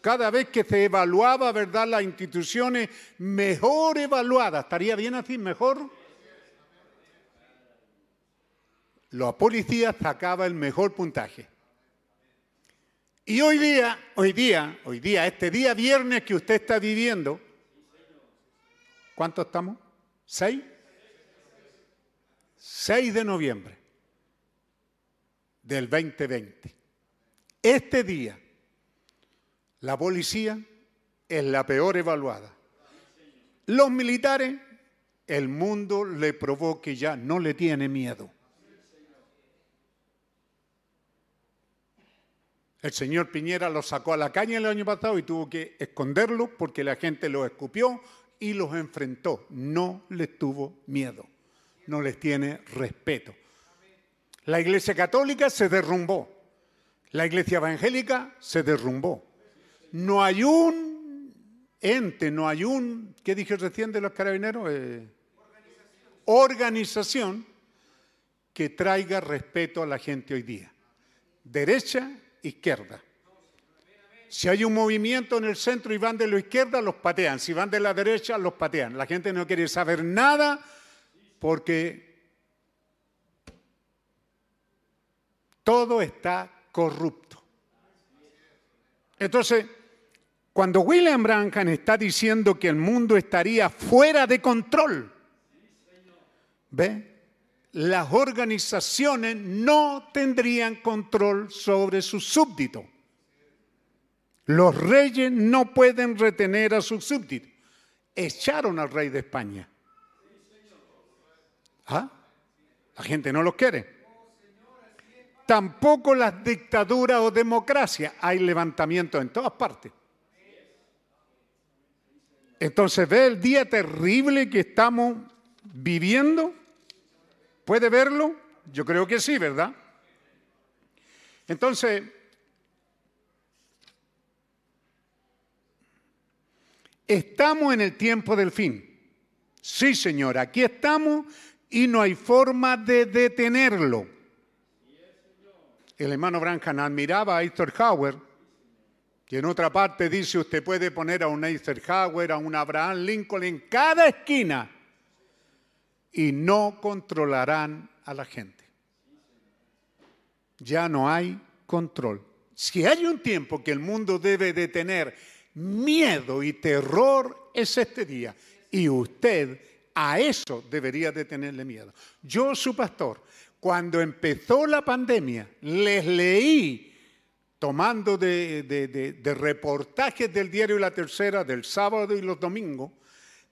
Cada vez que se evaluaba, ¿verdad?, las instituciones mejor evaluadas, ¿estaría bien así, mejor? La policía sacaba el mejor puntaje. Y hoy día, hoy día, hoy día, este día viernes que usted está viviendo, ¿cuánto estamos? ¿Seis? 6 de noviembre del 2020. Este día, la policía es la peor evaluada. Los militares, el mundo le probó que ya no le tiene miedo. El señor Piñera lo sacó a la caña el año pasado y tuvo que esconderlo porque la gente los escupió y los enfrentó. No les tuvo miedo, no les tiene respeto. La iglesia católica se derrumbó, la iglesia evangélica se derrumbó. No hay un ente, no hay un, ¿qué dije recién de los carabineros? Eh, organización que traiga respeto a la gente hoy día. Derecha, izquierda. Si hay un movimiento en el centro y van de la izquierda, los patean. Si van de la derecha, los patean. La gente no quiere saber nada porque todo está corrupto. Entonces, cuando William Branham está diciendo que el mundo estaría fuera de control, ¿ve? Las organizaciones no tendrían control sobre sus súbditos. Los reyes no pueden retener a sus súbditos. Echaron al rey de España. ¿Ah? La gente no los quiere. Tampoco las dictaduras o democracias. Hay levantamientos en todas partes. Entonces ve el día terrible que estamos viviendo. ¿Puede verlo? Yo creo que sí, ¿verdad? Entonces, estamos en el tiempo del fin. Sí, Señor, aquí estamos y no hay forma de detenerlo. El hermano Branham admiraba a Eisenhower, que en otra parte dice, usted puede poner a un Eisenhower, a un Abraham Lincoln en cada esquina y no controlarán a la gente. Ya no hay control. Si hay un tiempo que el mundo debe de tener miedo y terror, es este día. Y usted a eso debería de tenerle miedo. Yo, su pastor, cuando empezó la pandemia, les leí, tomando de, de- reportajes del diario La Tercera, del sábado y los domingos,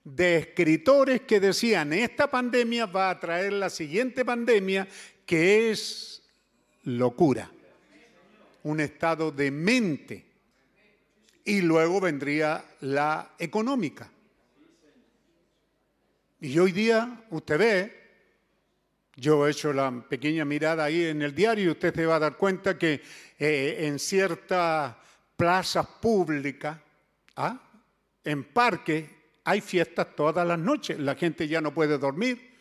de escritores que decían, esta pandemia va a traer la siguiente pandemia, que es locura, un estado de mente. Y luego vendría la económica. Y hoy día, usted ve, yo he hecho la pequeña mirada ahí en el diario y usted se va a dar cuenta que eh, en ciertas plazas públicas, ¿ah? en parques, hay fiestas todas las noches. La gente ya no puede dormir.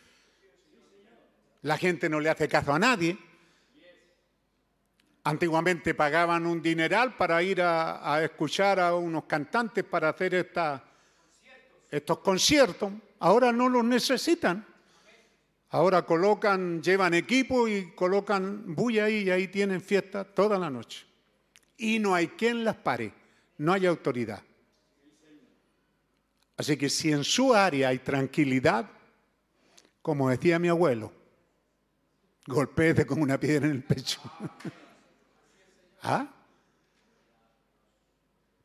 La gente no le hace caso a nadie. Antiguamente pagaban un dineral para ir a, escuchar a unos cantantes para hacer esta- estos conciertos. Ahora no los necesitan. Ahora colocan, llevan equipo y colocan bulla ahí y ahí tienen fiesta toda la noche. Y no hay quien las pare, no hay autoridad. Así que si en su área hay tranquilidad, como decía mi abuelo, golpéete con una piedra en el pecho. ¿Ah?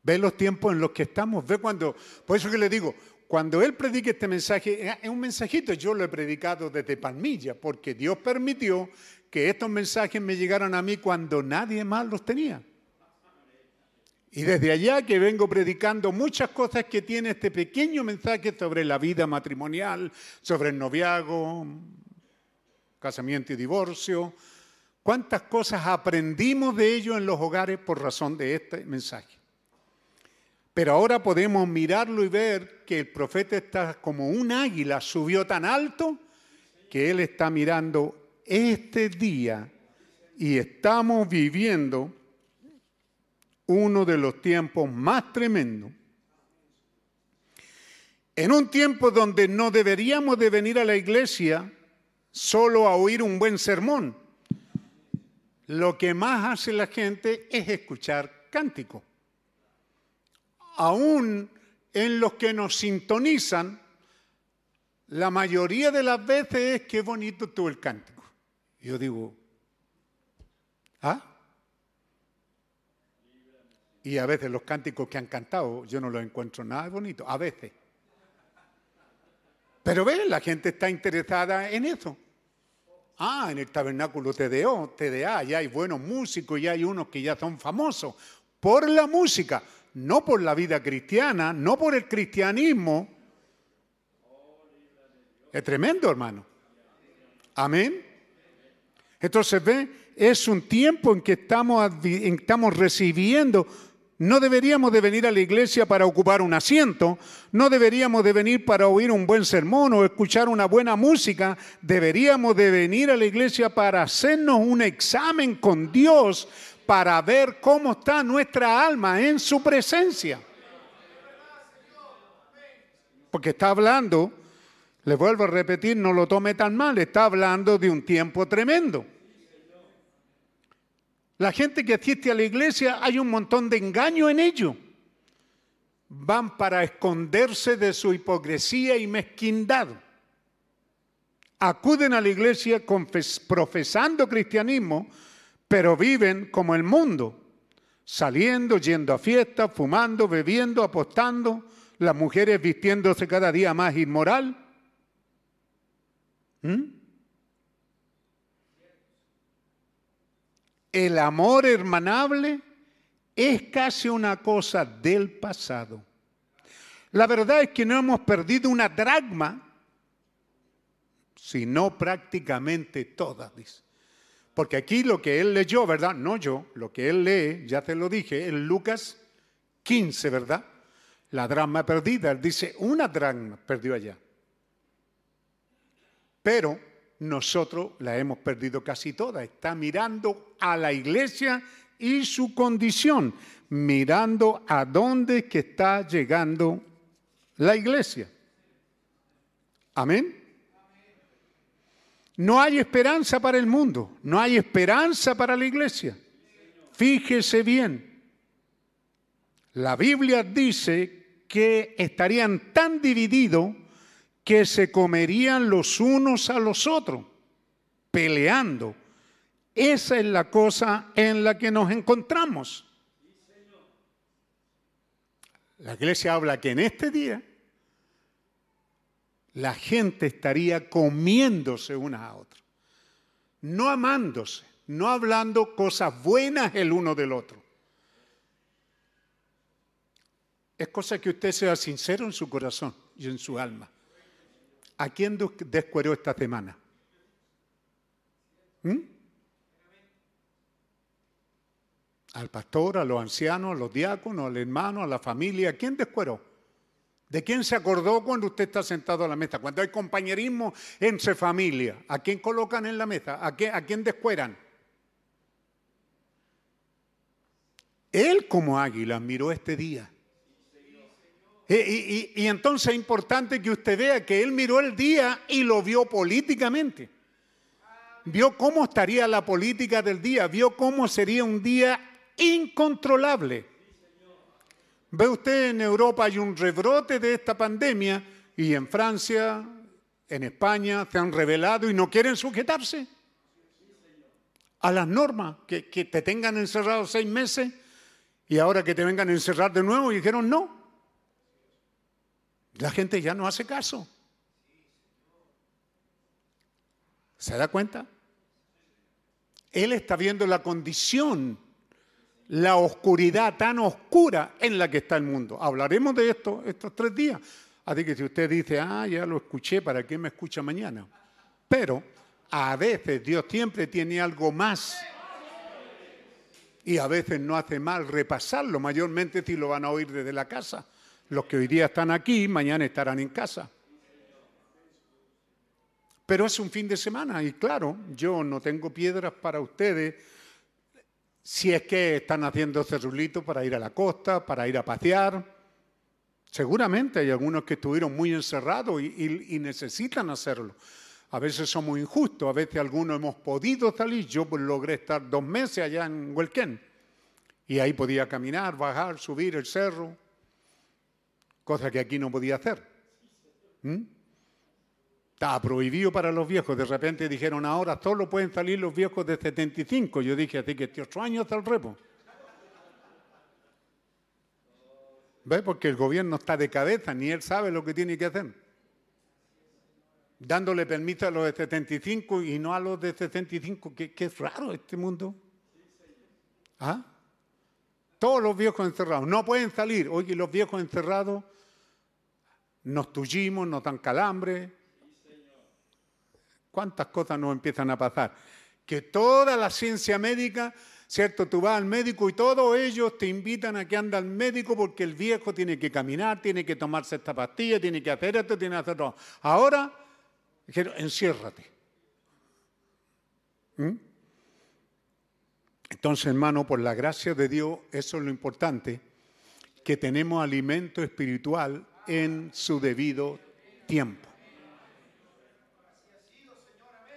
Ve los tiempos en los que estamos, ve cuando, por eso que le digo, cuando él predique este mensaje, es un mensajito, yo lo he predicado desde Palmilla, porque Dios permitió que estos mensajes me llegaran a mí cuando nadie más los tenía. Y desde allá que vengo predicando muchas cosas que tiene este pequeño mensaje sobre la vida matrimonial, sobre el noviazgo, casamiento y divorcio. ¿Cuántas cosas aprendimos de ello en los hogares por razón de este mensaje? Pero ahora podemos mirarlo y ver que el profeta está como un águila, subió tan alto que él está mirando este día y estamos viviendo uno de los tiempos más tremendos. En un tiempo donde no deberíamos de venir a la iglesia solo a oír un buen sermón. Lo que más hace la gente es escuchar cántico. Aún en los que nos sintonizan, la mayoría de las veces es qué bonito tú el cántico. Yo digo, ¿ah? Y a veces los cánticos que han cantado yo no los encuentro nada bonito, a veces. Pero ve, la gente está interesada en eso. Ah, en el tabernáculo TDO, TDA, ya hay buenos músicos, ya hay unos que ya son famosos por la música, no por la vida cristiana, no por el cristianismo. Es tremendo, hermano. Amén. Entonces, ve, es un tiempo en que estamos recibiendo no deberíamos de venir a la iglesia para ocupar un asiento, no deberíamos de venir para oír un buen sermón o escuchar una buena música, deberíamos de venir a la iglesia para hacernos un examen con Dios para ver cómo está nuestra alma en su presencia. Porque está hablando, le vuelvo a repetir, no lo tome tan mal, está hablando de un tiempo tremendo. La gente que asiste a la iglesia, hay un montón de engaño en ello. Van para esconderse de su hipocresía y mezquindad. Acuden a la iglesia profesando cristianismo, pero viven como el mundo, saliendo, yendo a fiestas, fumando, bebiendo, apostando, las mujeres vistiéndose cada día más inmoral. ¿Mm? El amor hermanable es casi una cosa del pasado. La verdad es que no hemos perdido una dragma, sino prácticamente todas, dice. Porque aquí lo que él leyó, ¿verdad? No yo, lo que él lee, ya te lo dije, en Lucas 15, ¿verdad? La dragma perdida, él dice, una dragma perdió allá. Pero nosotros la hemos perdido casi toda. Está mirando a la iglesia y su condición, mirando a dónde que está llegando la iglesia. Amén. No hay esperanza para el mundo, no hay esperanza para la iglesia. Fíjese bien, la Biblia dice que estarían tan divididos que se comerían los unos a los otros, peleando. Esa es la cosa en la que nos encontramos. La iglesia habla que en este día la gente estaría comiéndose una a otra, no amándose, no hablando cosas buenas el uno del otro. Es cosa que usted sea sincero en su corazón y en su alma. ¿A quién descueró esta semana? ¿Mm? Al pastor, a los ancianos, a los diáconos, al hermano, a la familia. ¿A quién descueró? ¿De quién se acordó cuando usted está sentado a la mesa? Cuando hay compañerismo entre familia, ¿a quién colocan en la mesa? ¿A, a quién descueran? Él como águila miró este día y, entonces es importante que usted vea que él miró el día y lo vio políticamente. Vio cómo estaría la política del día, vio cómo sería un día incontrolable. Ve usted en Europa hay un rebrote de esta pandemia y en Francia, en España se han revelado y no quieren sujetarse a las normas, que, que te tengan encerrado seis meses Y ahora que te vengan a encerrar de nuevo, y dijeron no. La gente ya no hace caso. ¿Se da cuenta? Él está viendo la condición, la oscuridad tan oscura en la que está el mundo. Hablaremos de esto estos tres días. Así que si usted dice, ah, ya lo escuché, ¿para qué me escucha mañana? Pero a veces Dios siempre tiene algo más. Y a veces no hace mal repasarlo, mayormente si lo van a oír desde la casa. Los que hoy día están aquí, mañana estarán en casa. Pero es un fin de semana y claro, yo no tengo piedras para ustedes si es que están haciendo cerulitos para ir a la costa, para ir a pasear. Seguramente hay algunos que estuvieron muy encerrados y, y- necesitan hacerlo. A veces somos injustos, a veces algunos hemos podido salir. Yo pues, logré estar dos meses allá en Huelquén y ahí podía caminar, bajar, subir el cerro, cosa que aquí no podía hacer. ¿Mm? Estaba prohibido para los viejos. De repente dijeron, ahora solo pueden salir los viejos de 75. Yo dije, así que este ocho años está el repo. ¿Ves? Porque el gobierno está de cabeza, ni él sabe lo que tiene que hacer. Dándole permiso a los de 75 y no a los de 65. Qué, qué raro este mundo. ¿Ah? Todos los viejos encerrados. No pueden salir. Oye, los viejos encerrados nos tullimos, nos dan calambre. ¿Cuántas cosas nos empiezan a pasar? Que toda la ciencia médica, ¿cierto? Tú vas al médico y todos ellos te invitan a que anda al médico porque el viejo tiene que caminar, tiene que tomarse esta pastilla, tiene que hacer esto, tiene que hacer todo. Ahora, dijeron, enciérrate. ¿Mm? Entonces, hermano, por la gracia de Dios, eso es lo importante, que tenemos alimento espiritual en su debido tiempo.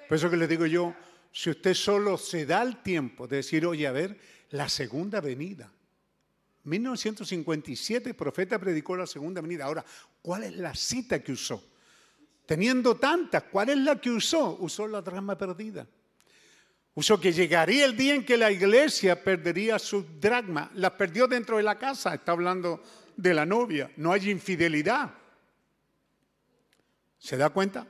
Por eso que les digo yo, si usted solo se da el tiempo de decir, oye, a ver, la segunda venida. 1957 el profeta predicó la segunda venida. Ahora, ¿cuál es la cita que usó? Teniendo tantas, ¿cuál es la que usó? Usó la drama perdida. Usó que llegaría el día en que la iglesia perdería su dragma. La perdió dentro de la casa. Está hablando de la novia. No hay infidelidad. ¿Se da cuenta?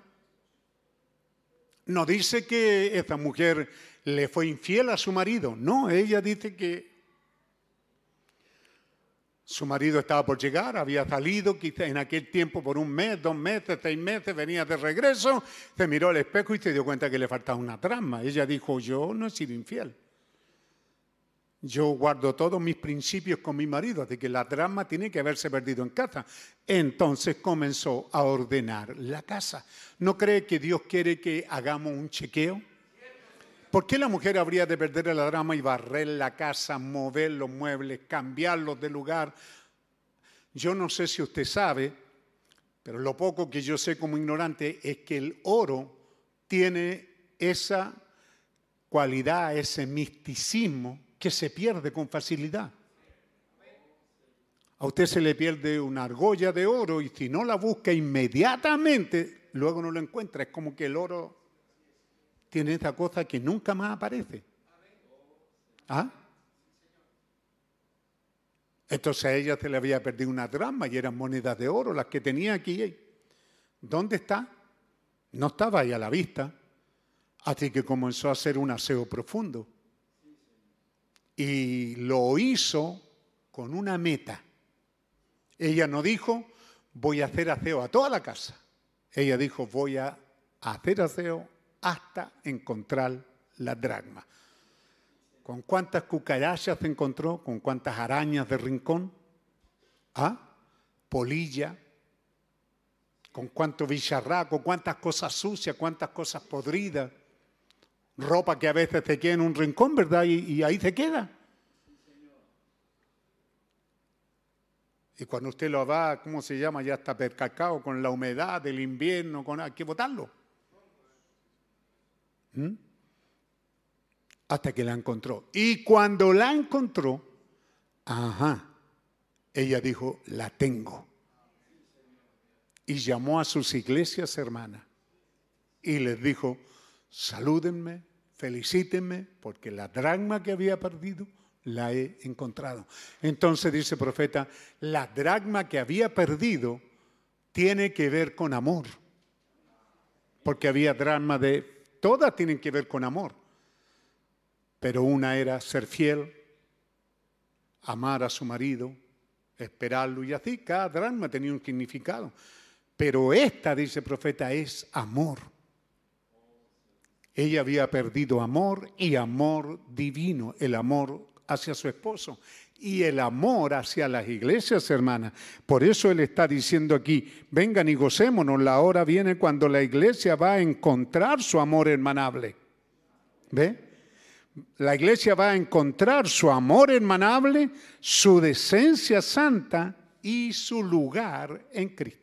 No dice que esta mujer le fue infiel a su marido. No, ella dice que su marido estaba por llegar, había salido quizá en aquel tiempo por un mes, dos meses, seis meses, venía de regreso, se miró al espejo y se dio cuenta que le faltaba una trama. Ella dijo, yo no he sido infiel. Yo guardo todos mis principios con mi marido, así que la trama tiene que haberse perdido en casa. Entonces comenzó a ordenar la casa. ¿No cree que Dios quiere que hagamos un chequeo? ¿Por qué la mujer habría de perder la drama y barrer la casa, mover los muebles, cambiarlos de lugar? Yo no sé si usted sabe, pero lo poco que yo sé como ignorante es que el oro tiene esa cualidad, ese misticismo que se pierde con facilidad. A usted se le pierde una argolla de oro y si no la busca inmediatamente, luego no lo encuentra. Es como que el oro tiene esa cosa que nunca más aparece. ¿Ah? Entonces a ella se le había perdido una drama y eran monedas de oro las que tenía aquí. ¿Dónde está? No estaba ahí a la vista. Así que comenzó a hacer un aseo profundo. Y lo hizo con una meta. Ella no dijo, voy a hacer aseo a toda la casa. Ella dijo, voy a hacer aseo hasta encontrar la dragma. ¿Con cuántas cucarachas se encontró? ¿Con cuántas arañas de rincón? ¿Ah? Polilla. ¿Con cuánto bicharraco? ¿Cuántas cosas sucias? ¿Cuántas cosas podridas? Ropa que a veces se queda en un rincón, ¿verdad? Y, y ahí se queda. Y cuando usted lo va, ¿cómo se llama? Ya está percacao con la humedad del invierno, con, hay que botarlo. ¿Mm? Hasta que la encontró. Y cuando la encontró, ajá, ella dijo, la tengo. Y llamó a sus iglesias hermanas y les dijo, salúdenme, felicítenme, porque la dragma que había perdido la he encontrado. Entonces dice el profeta, la dracma que había perdido tiene que ver con amor. Porque había dracma de, todas tienen que ver con amor. Pero una era ser fiel, amar a su marido, esperarlo y así. Cada drama tenía un significado. Pero esta, dice el profeta, es amor. Ella había perdido amor y amor divino, el amor hacia su esposo y el amor hacia las iglesias, hermanas. Por eso Él está diciendo aquí, vengan y gocémonos, la hora viene cuando la iglesia va a encontrar su amor hermanable. ¿Ve? La iglesia va a encontrar su amor hermanable, su decencia santa y su lugar en Cristo.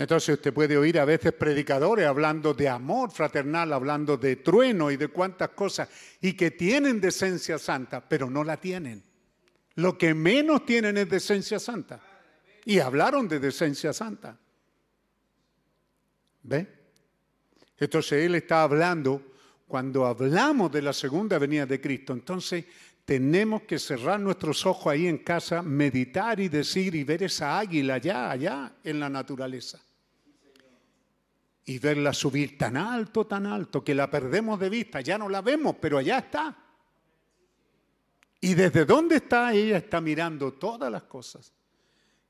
Entonces usted puede oír a veces predicadores hablando de amor fraternal, hablando de trueno y de cuantas cosas, y que tienen decencia santa, pero no la tienen. Lo que menos tienen es decencia santa. Y hablaron de decencia santa. ¿Ve? Entonces él está hablando, cuando hablamos de la segunda venida de Cristo, entonces tenemos que cerrar nuestros ojos ahí en casa, meditar y decir y ver esa águila allá, allá en la naturaleza y verla subir tan alto, tan alto, que la perdemos de vista, ya no la vemos, pero allá está. Y desde dónde está, ella está mirando todas las cosas.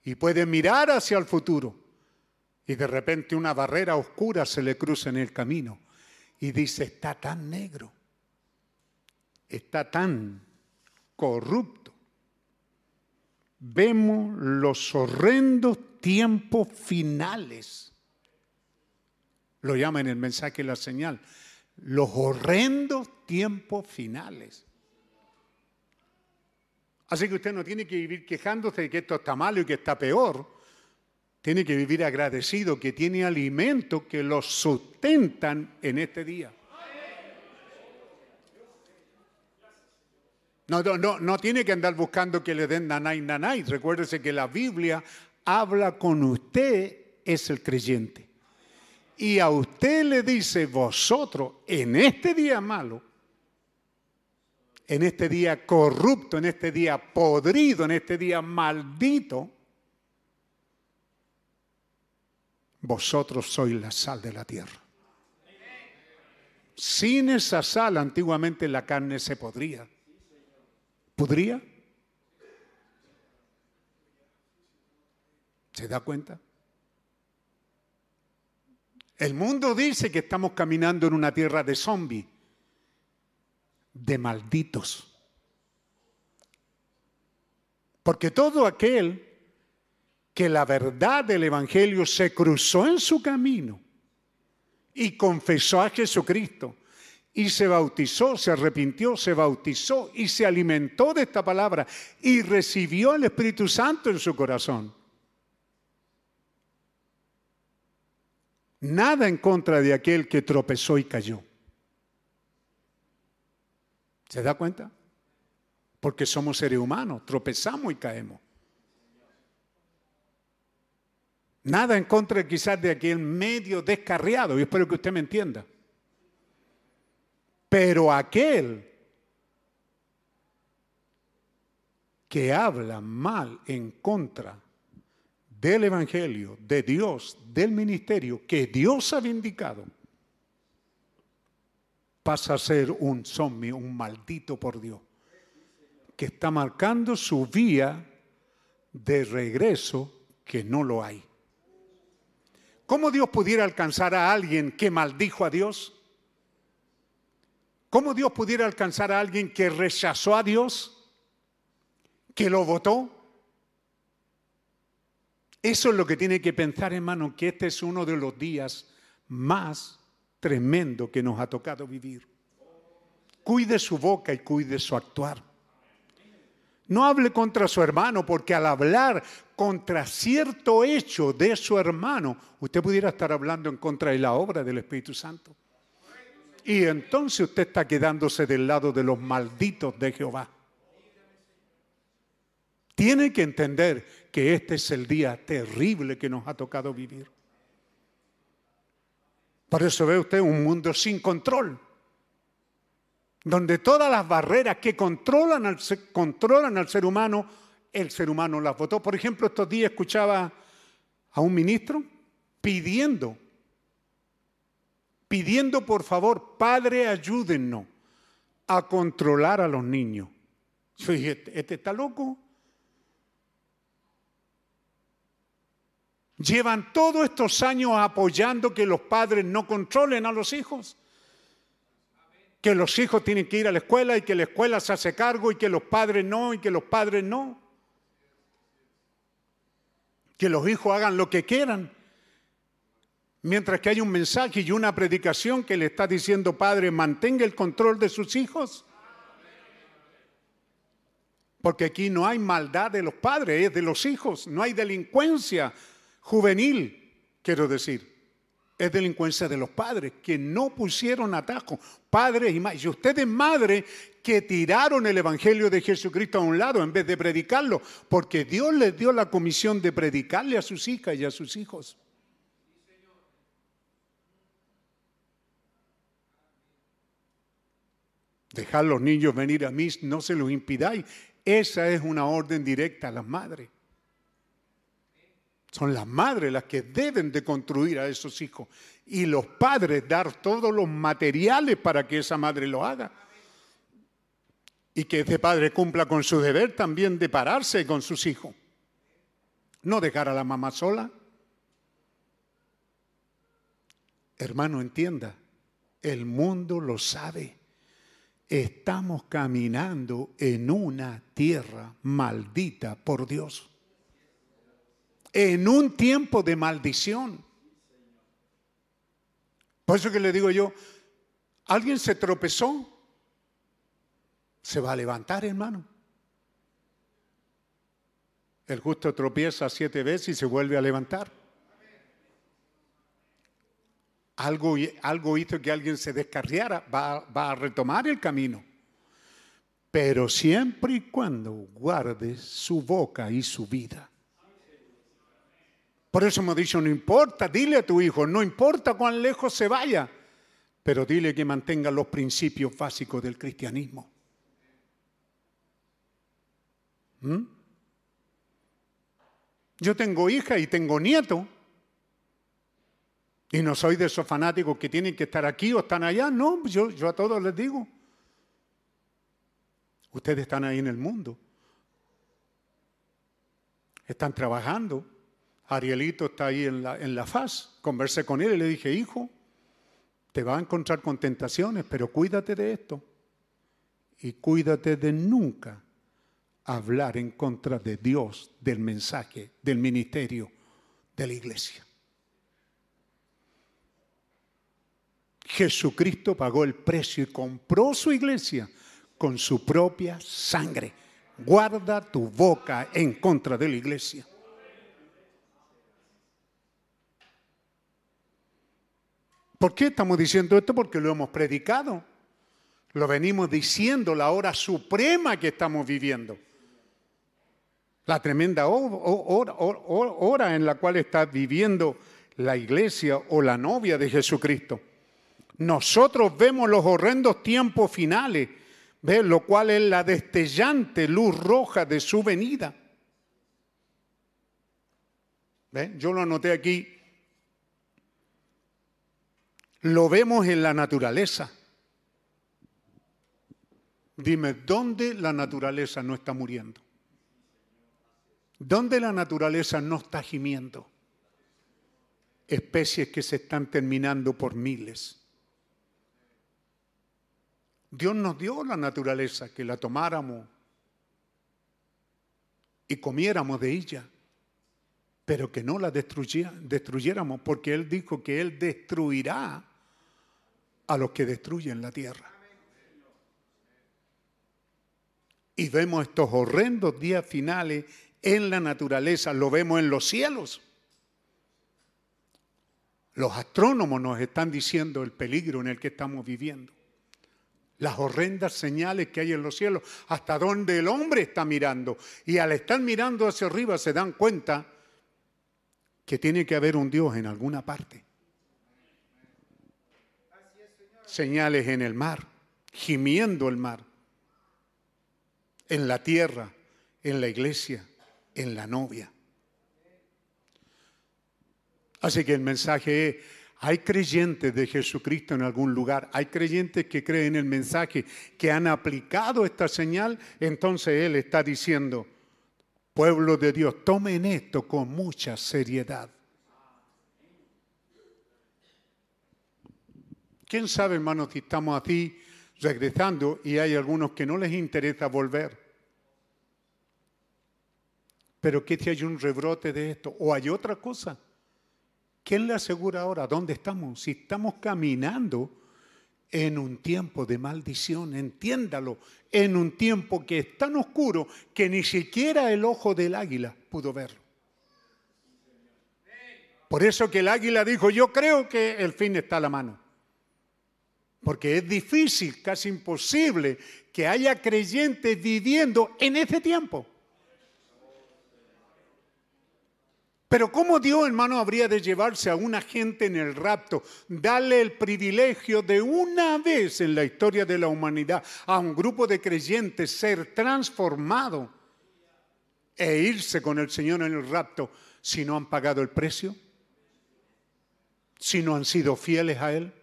Y puede mirar hacia el futuro. Y de repente una barrera oscura se le cruza en el camino. Y dice, está tan negro, está tan corrupto. Vemos los horrendos tiempos finales lo llama en el mensaje la señal, los horrendos tiempos finales. Así que usted no tiene que vivir quejándose de que esto está malo y que está peor. Tiene que vivir agradecido que tiene alimento que lo sustentan en este día. No, no, no, no tiene que andar buscando que le den nanay, nanay. Recuérdese que la Biblia habla con usted, es el creyente y a usted le dice, vosotros, en este día malo, en este día corrupto, en este día podrido, en este día maldito, vosotros sois la sal de la tierra. Sin esa sal antiguamente la carne se podría. ¿Podría? ¿Se da cuenta? El mundo dice que estamos caminando en una tierra de zombies, de malditos. Porque todo aquel que la verdad del Evangelio se cruzó en su camino y confesó a Jesucristo y se bautizó, se arrepintió, se bautizó y se alimentó de esta palabra y recibió el Espíritu Santo en su corazón Nada en contra de aquel que tropezó y cayó. ¿Se da cuenta? Porque somos seres humanos, tropezamos y caemos. Nada en contra quizás de aquel medio descarriado, y espero que usted me entienda. Pero aquel que habla mal en contra del Evangelio, de Dios, del ministerio que Dios ha vindicado, pasa a ser un zombie, un maldito por Dios, que está marcando su vía de regreso que no lo hay. ¿Cómo Dios pudiera alcanzar a alguien que maldijo a Dios? ¿Cómo Dios pudiera alcanzar a alguien que rechazó a Dios? ¿Que lo votó? Eso es lo que tiene que pensar, hermano, que este es uno de los días más tremendo que nos ha tocado vivir. Cuide su boca y cuide su actuar. No hable contra su hermano, porque al hablar contra cierto hecho de su hermano, usted pudiera estar hablando en contra de la obra del Espíritu Santo. Y entonces usted está quedándose del lado de los malditos de Jehová. Tiene que entender que este es el día terrible que nos ha tocado vivir. Por eso ve usted un mundo sin control. donde todas las barreras que controlan al, controlan al ser humano, el ser humano las votó. Por ejemplo, estos días escuchaba a un ministro pidiendo, pidiendo por favor, Padre, ayúdennos a controlar a los niños. Yo dije, "Este- este está loco. Llevan todos estos años apoyando que los padres no controlen a los hijos. Que los hijos tienen que ir a la escuela y que la escuela se hace cargo y que los padres no y que los padres no. Que los hijos hagan lo que quieran. Mientras que hay un mensaje y una predicación que le está diciendo, padre, mantenga el control de sus hijos. Porque aquí no hay maldad de los padres, es de los hijos. No hay delincuencia juvenil, quiero decir. Es delincuencia de los padres que no pusieron atajo. Padres y madres. Y ustedes, madres, que tiraron el Evangelio de Jesucristo a un lado en vez de predicarlo. Porque Dios les dio la comisión de predicarle a sus hijas y a sus hijos. Dejar los niños venir a mí, no se los impidáis. Esa es una orden directa a las madres. Son las madres las que deben de construir a esos hijos y los padres dar todos los materiales para que esa madre lo haga. Y que ese padre cumpla con su deber también de pararse con sus hijos. No dejar a la mamá sola. Hermano, entienda, el mundo lo sabe. Estamos caminando en una tierra maldita por Dios. En un tiempo de maldición. Por eso que le digo yo, alguien se tropezó, se va a levantar, hermano. El justo tropieza siete veces y se vuelve a levantar. Algo, algo hizo que alguien se descarriara, va, va a retomar el camino. Pero siempre y cuando guarde su boca y su vida. Por eso hemos dicho, no importa, dile a tu hijo, no importa cuán lejos se vaya, pero dile que mantenga los principios básicos del cristianismo. ¿Mm? Yo tengo hija y tengo nieto. Y no soy de esos fanáticos que tienen que estar aquí o están allá. No, yo, yo a todos les digo. Ustedes están ahí en el mundo. Están trabajando. Arielito está ahí en la, en la faz. Conversé con él y le dije, hijo, te va a encontrar con tentaciones, pero cuídate de esto. Y cuídate de nunca hablar en contra de Dios, del mensaje, del ministerio, de la iglesia. Jesucristo pagó el precio y compró su iglesia con su propia sangre. Guarda tu boca en contra de la iglesia. ¿Por qué estamos diciendo esto? Porque lo hemos predicado. Lo venimos diciendo la hora suprema que estamos viviendo. La tremenda hora, en la cual está viviendo la iglesia o la novia de Jesucristo. Nosotros vemos los horrendos tiempos finales, ¿ves? lo cual es la destellante luz roja de su venida. ¿Ves? Yo lo anoté aquí. Lo vemos en la naturaleza. Dime, ¿dónde la naturaleza no está muriendo? ¿Dónde la naturaleza no está gimiendo? Especies que se están terminando por miles. Dios nos dio la naturaleza, que la tomáramos y comiéramos de ella, pero que no la destruyéramos, porque Él dijo que Él destruirá a los que destruyen la tierra. Y vemos estos horrendos días finales en la naturaleza, lo vemos en los cielos. Los astrónomos nos están diciendo el peligro en el que estamos viviendo. Las horrendas señales que hay en los cielos, hasta donde el hombre está mirando. Y al estar mirando hacia arriba se dan cuenta que tiene que haber un Dios en alguna parte. Señales en el mar, gimiendo el mar, en la tierra, en la iglesia, en la novia. Así que el mensaje es, hay creyentes de Jesucristo en algún lugar, hay creyentes que creen el mensaje, que han aplicado esta señal, entonces Él está diciendo, pueblo de Dios, tomen esto con mucha seriedad. ¿Quién sabe, hermanos, si estamos así regresando y hay algunos que no les interesa volver? Pero ¿qué si hay un rebrote de esto? ¿O hay otra cosa? ¿Quién le asegura ahora dónde estamos? Si estamos caminando en un tiempo de maldición, entiéndalo, en un tiempo que es tan oscuro que ni siquiera el ojo del águila pudo verlo. Por eso que el águila dijo, yo creo que el fin está a la mano. Porque es difícil, casi imposible, que haya creyentes viviendo en ese tiempo. Pero ¿cómo Dios, hermano, habría de llevarse a una gente en el rapto, darle el privilegio de una vez en la historia de la humanidad a un grupo de creyentes ser transformado e irse con el Señor en el rapto si no han pagado el precio? Si no han sido fieles a Él?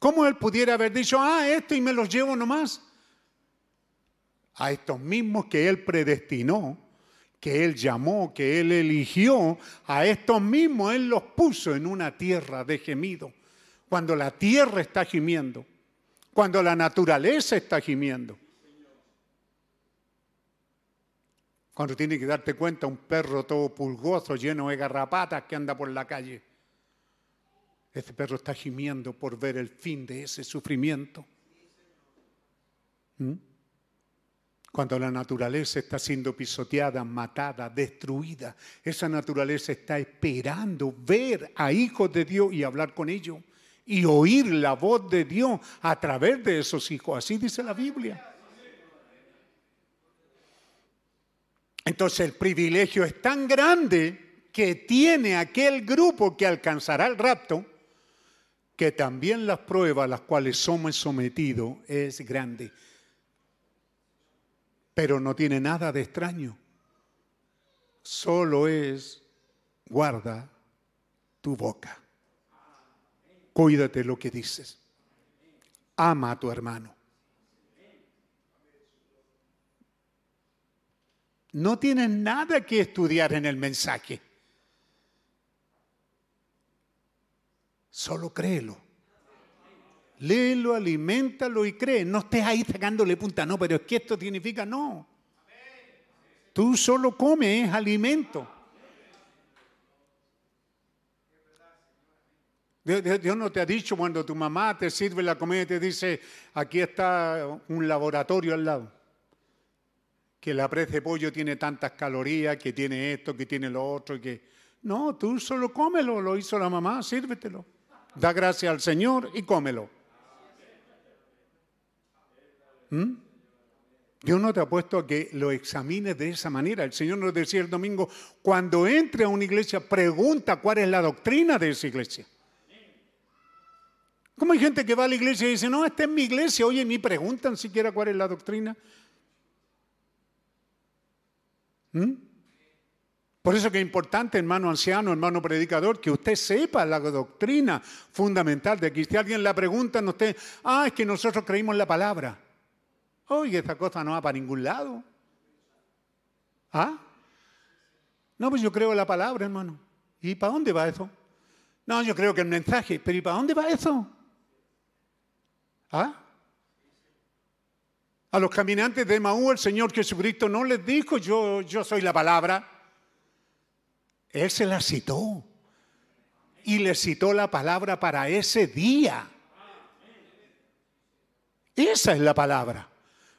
¿Cómo Él pudiera haber dicho, ah, esto y me los llevo nomás? A estos mismos que Él predestinó que Él llamó, que Él eligió, a estos mismos Él los puso en una tierra de gemido. Cuando la tierra está gimiendo, cuando la naturaleza está gimiendo. Cuando tiene que darte cuenta un perro todo pulgoso, lleno de garrapatas que anda por la calle. Ese perro está gimiendo por ver el fin de ese sufrimiento. ¿Mm? Cuando la naturaleza está siendo pisoteada, matada, destruida, esa naturaleza está esperando ver a hijos de Dios y hablar con ellos y oír la voz de Dios a través de esos hijos. Así dice la Biblia. Entonces el privilegio es tan grande que tiene aquel grupo que alcanzará el rapto, que también las pruebas a las cuales somos sometidos es grande pero no tiene nada de extraño. Solo es, guarda tu boca. Cuídate lo que dices. Ama a tu hermano. No tienes nada que estudiar en el mensaje. Solo créelo léelo, aliméntalo y cree. No estés ahí sacándole punta, no, pero es que esto significa no. Tú solo comes, es alimento. Dios no te ha dicho cuando tu mamá te sirve la comida y te dice, aquí está un laboratorio al lado, que la presa de pollo tiene tantas calorías, que tiene esto, que tiene lo otro, que... No, tú solo cómelo, lo hizo la mamá, sírvetelo. Da gracias al Señor y cómelo. ¿Mm? Dios no te ha puesto a que lo examines de esa manera. El Señor nos decía el domingo, cuando entre a una iglesia, pregunta cuál es la doctrina de esa iglesia. ¿Cómo hay gente que va a la iglesia y dice, no, esta es mi iglesia? Oye, ni preguntan siquiera cuál es la doctrina. ¿Mm? Por eso que es importante, hermano anciano, hermano predicador, que usted sepa la doctrina fundamental de aquí. Si alguien la pregunta, no usted, ah, es que nosotros creímos la palabra. Oye, esta cosa no va para ningún lado. ¿Ah? No, pues yo creo la palabra, hermano. ¿Y para dónde va eso? No, yo creo que el mensaje, pero ¿y para dónde va eso? ¿Ah? A los caminantes de Maú el Señor Jesucristo no les dijo yo, yo soy la palabra. Él se la citó. Y le citó la palabra para ese día. Esa es la palabra.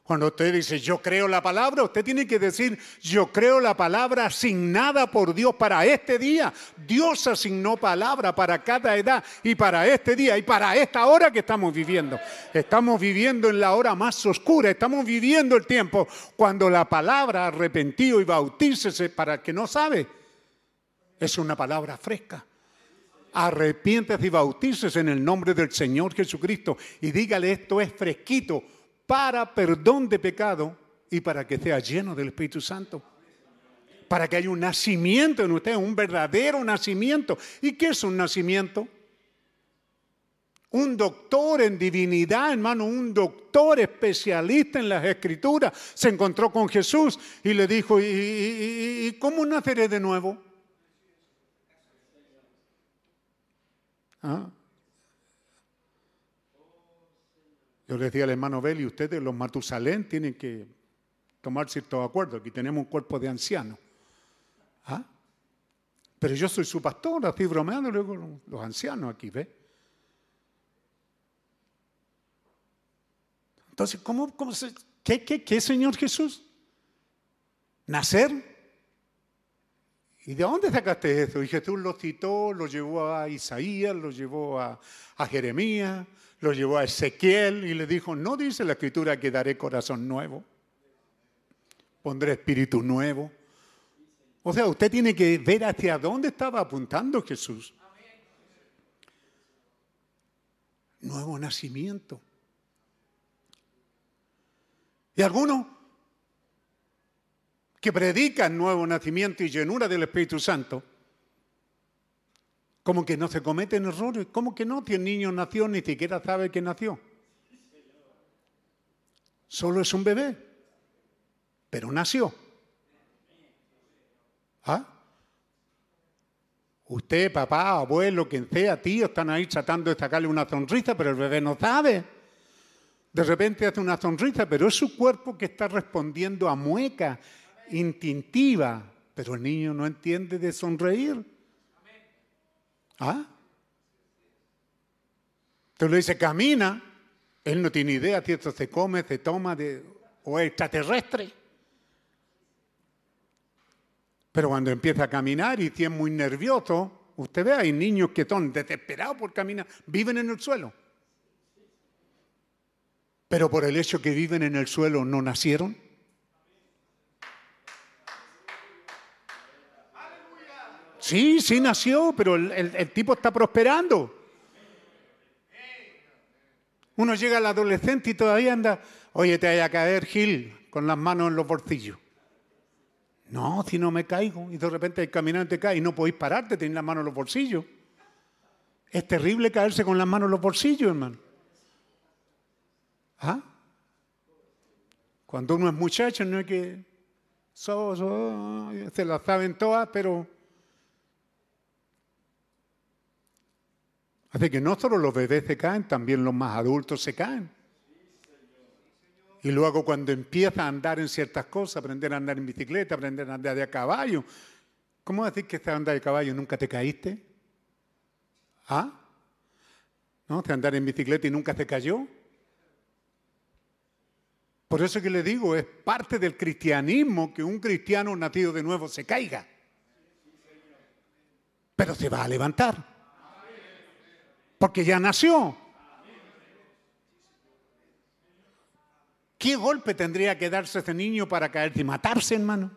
Cuando usted dice, yo creo la palabra, usted tiene que decir, yo creo la palabra asignada por Dios para este día. Dios asignó palabra para cada edad y para este día y para esta hora que estamos viviendo. Estamos viviendo en la hora más oscura, estamos viviendo el tiempo cuando la palabra arrepentido y bautícese para el que no sabe es una palabra fresca. Arrepiéntese y bautícese en el nombre del Señor Jesucristo y dígale esto es fresquito para perdón de pecado y para que sea lleno del Espíritu Santo. Para que haya un nacimiento en usted, un verdadero nacimiento. ¿Y qué es un nacimiento? Un doctor en divinidad, hermano, un doctor especialista en las escrituras, se encontró con Jesús y le dijo, ¿y, y- y cómo naceré de nuevo? ¿Ah? Yo le decía al hermano Beli, ustedes los Matusalén tienen que tomar ciertos acuerdos. Aquí tenemos un cuerpo de ancianos. ¿Ah? Pero yo soy su pastor, así bromeando, luego los- ancianos aquí, ¿ve? Entonces, ¿cómo, cómo se, qué, qué, qué, Señor Jesús? ¿Nacer? ¿Y de dónde sacaste eso? Y Jesús lo citó, lo llevó a Isaías, lo llevó a, Jeremías, lo llevó a Ezequiel y le dijo, no dice la escritura que daré corazón nuevo, pondré espíritu nuevo. O sea, usted tiene que ver hacia dónde estaba apuntando Jesús. Nuevo nacimiento. Y algunos que predican nuevo nacimiento y llenura del Espíritu Santo, como que no se cometen errores, como que no, si el niño nació ni siquiera sabe que nació. Solo es un bebé, pero nació. ¿Ah? Usted, papá, abuelo, quien sea, tío, están ahí tratando de sacarle una sonrisa, pero el bebé no sabe. De repente hace una sonrisa, pero es su cuerpo que está respondiendo a mueca instintiva, pero el niño no entiende de sonreír. ¿Ah? Entonces le dice, camina. Él no tiene idea si esto se come, se toma de, o es extraterrestre. Pero cuando empieza a caminar y es muy nervioso, usted ve, hay niños que son desesperados por caminar, viven en el suelo. Pero por el hecho que viven en el suelo no nacieron. Sí, sí nació, pero el, tipo está prosperando. Uno llega al adolescente y todavía anda, oye, te vaya a caer Gil con las manos en los bolsillos. No, si no me caigo. Y de repente el caminante cae y no podéis pararte, tenéis las manos en los bolsillos. Es terrible caerse con las manos en los bolsillos, hermano. ¿Ah? Cuando uno es muchacho, no es que se las saben todas, pero Así que no solo los bebés se caen, también los más adultos se caen. Y luego cuando empieza a andar en ciertas cosas, aprender a andar en bicicleta, aprender a andar de a caballo. ¿Cómo decir que te andar de caballo nunca te caíste? ¿Ah? ¿No? ¿Te andar en bicicleta y nunca se cayó? Por eso que le digo, es parte del cristianismo que un cristiano nacido de nuevo se caiga. Pero se va a levantar. Porque ya nació. ¿Qué golpe tendría que darse ese niño para caerse y matarse, hermano?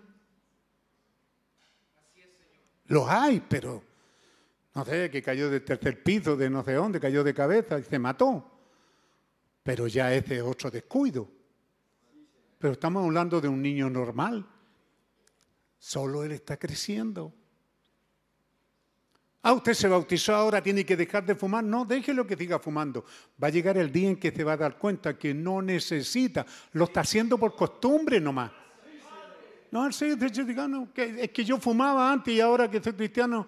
Los hay, pero no sé, que cayó del tercer piso, de no sé dónde, cayó de cabeza y se mató. Pero ya ese es otro descuido. Pero estamos hablando de un niño normal. Solo él está creciendo. Ah, usted se bautizó ahora, tiene que dejar de fumar. No, déjelo que siga fumando. Va a llegar el día en que se va a dar cuenta que no necesita. Lo está haciendo por costumbre nomás. No, hecho, digamos, que, es que yo fumaba antes y ahora que soy cristiano.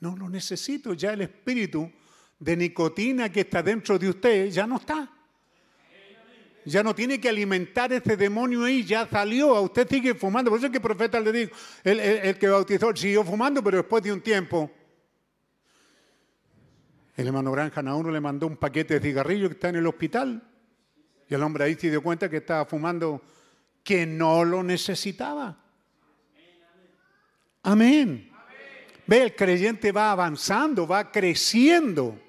No lo necesito. Ya el espíritu de nicotina que está dentro de usted ya no está. Ya no tiene que alimentar ese demonio ahí, ya salió, a usted sigue fumando. Por eso es que el profeta le dijo, el, que bautizó siguió fumando, pero después de un tiempo, el hermano Granja a uno le mandó un paquete de cigarrillos que está en el hospital. Y el hombre ahí se dio cuenta que estaba fumando, que no lo necesitaba. Amén. Ve, el creyente va avanzando, va creciendo.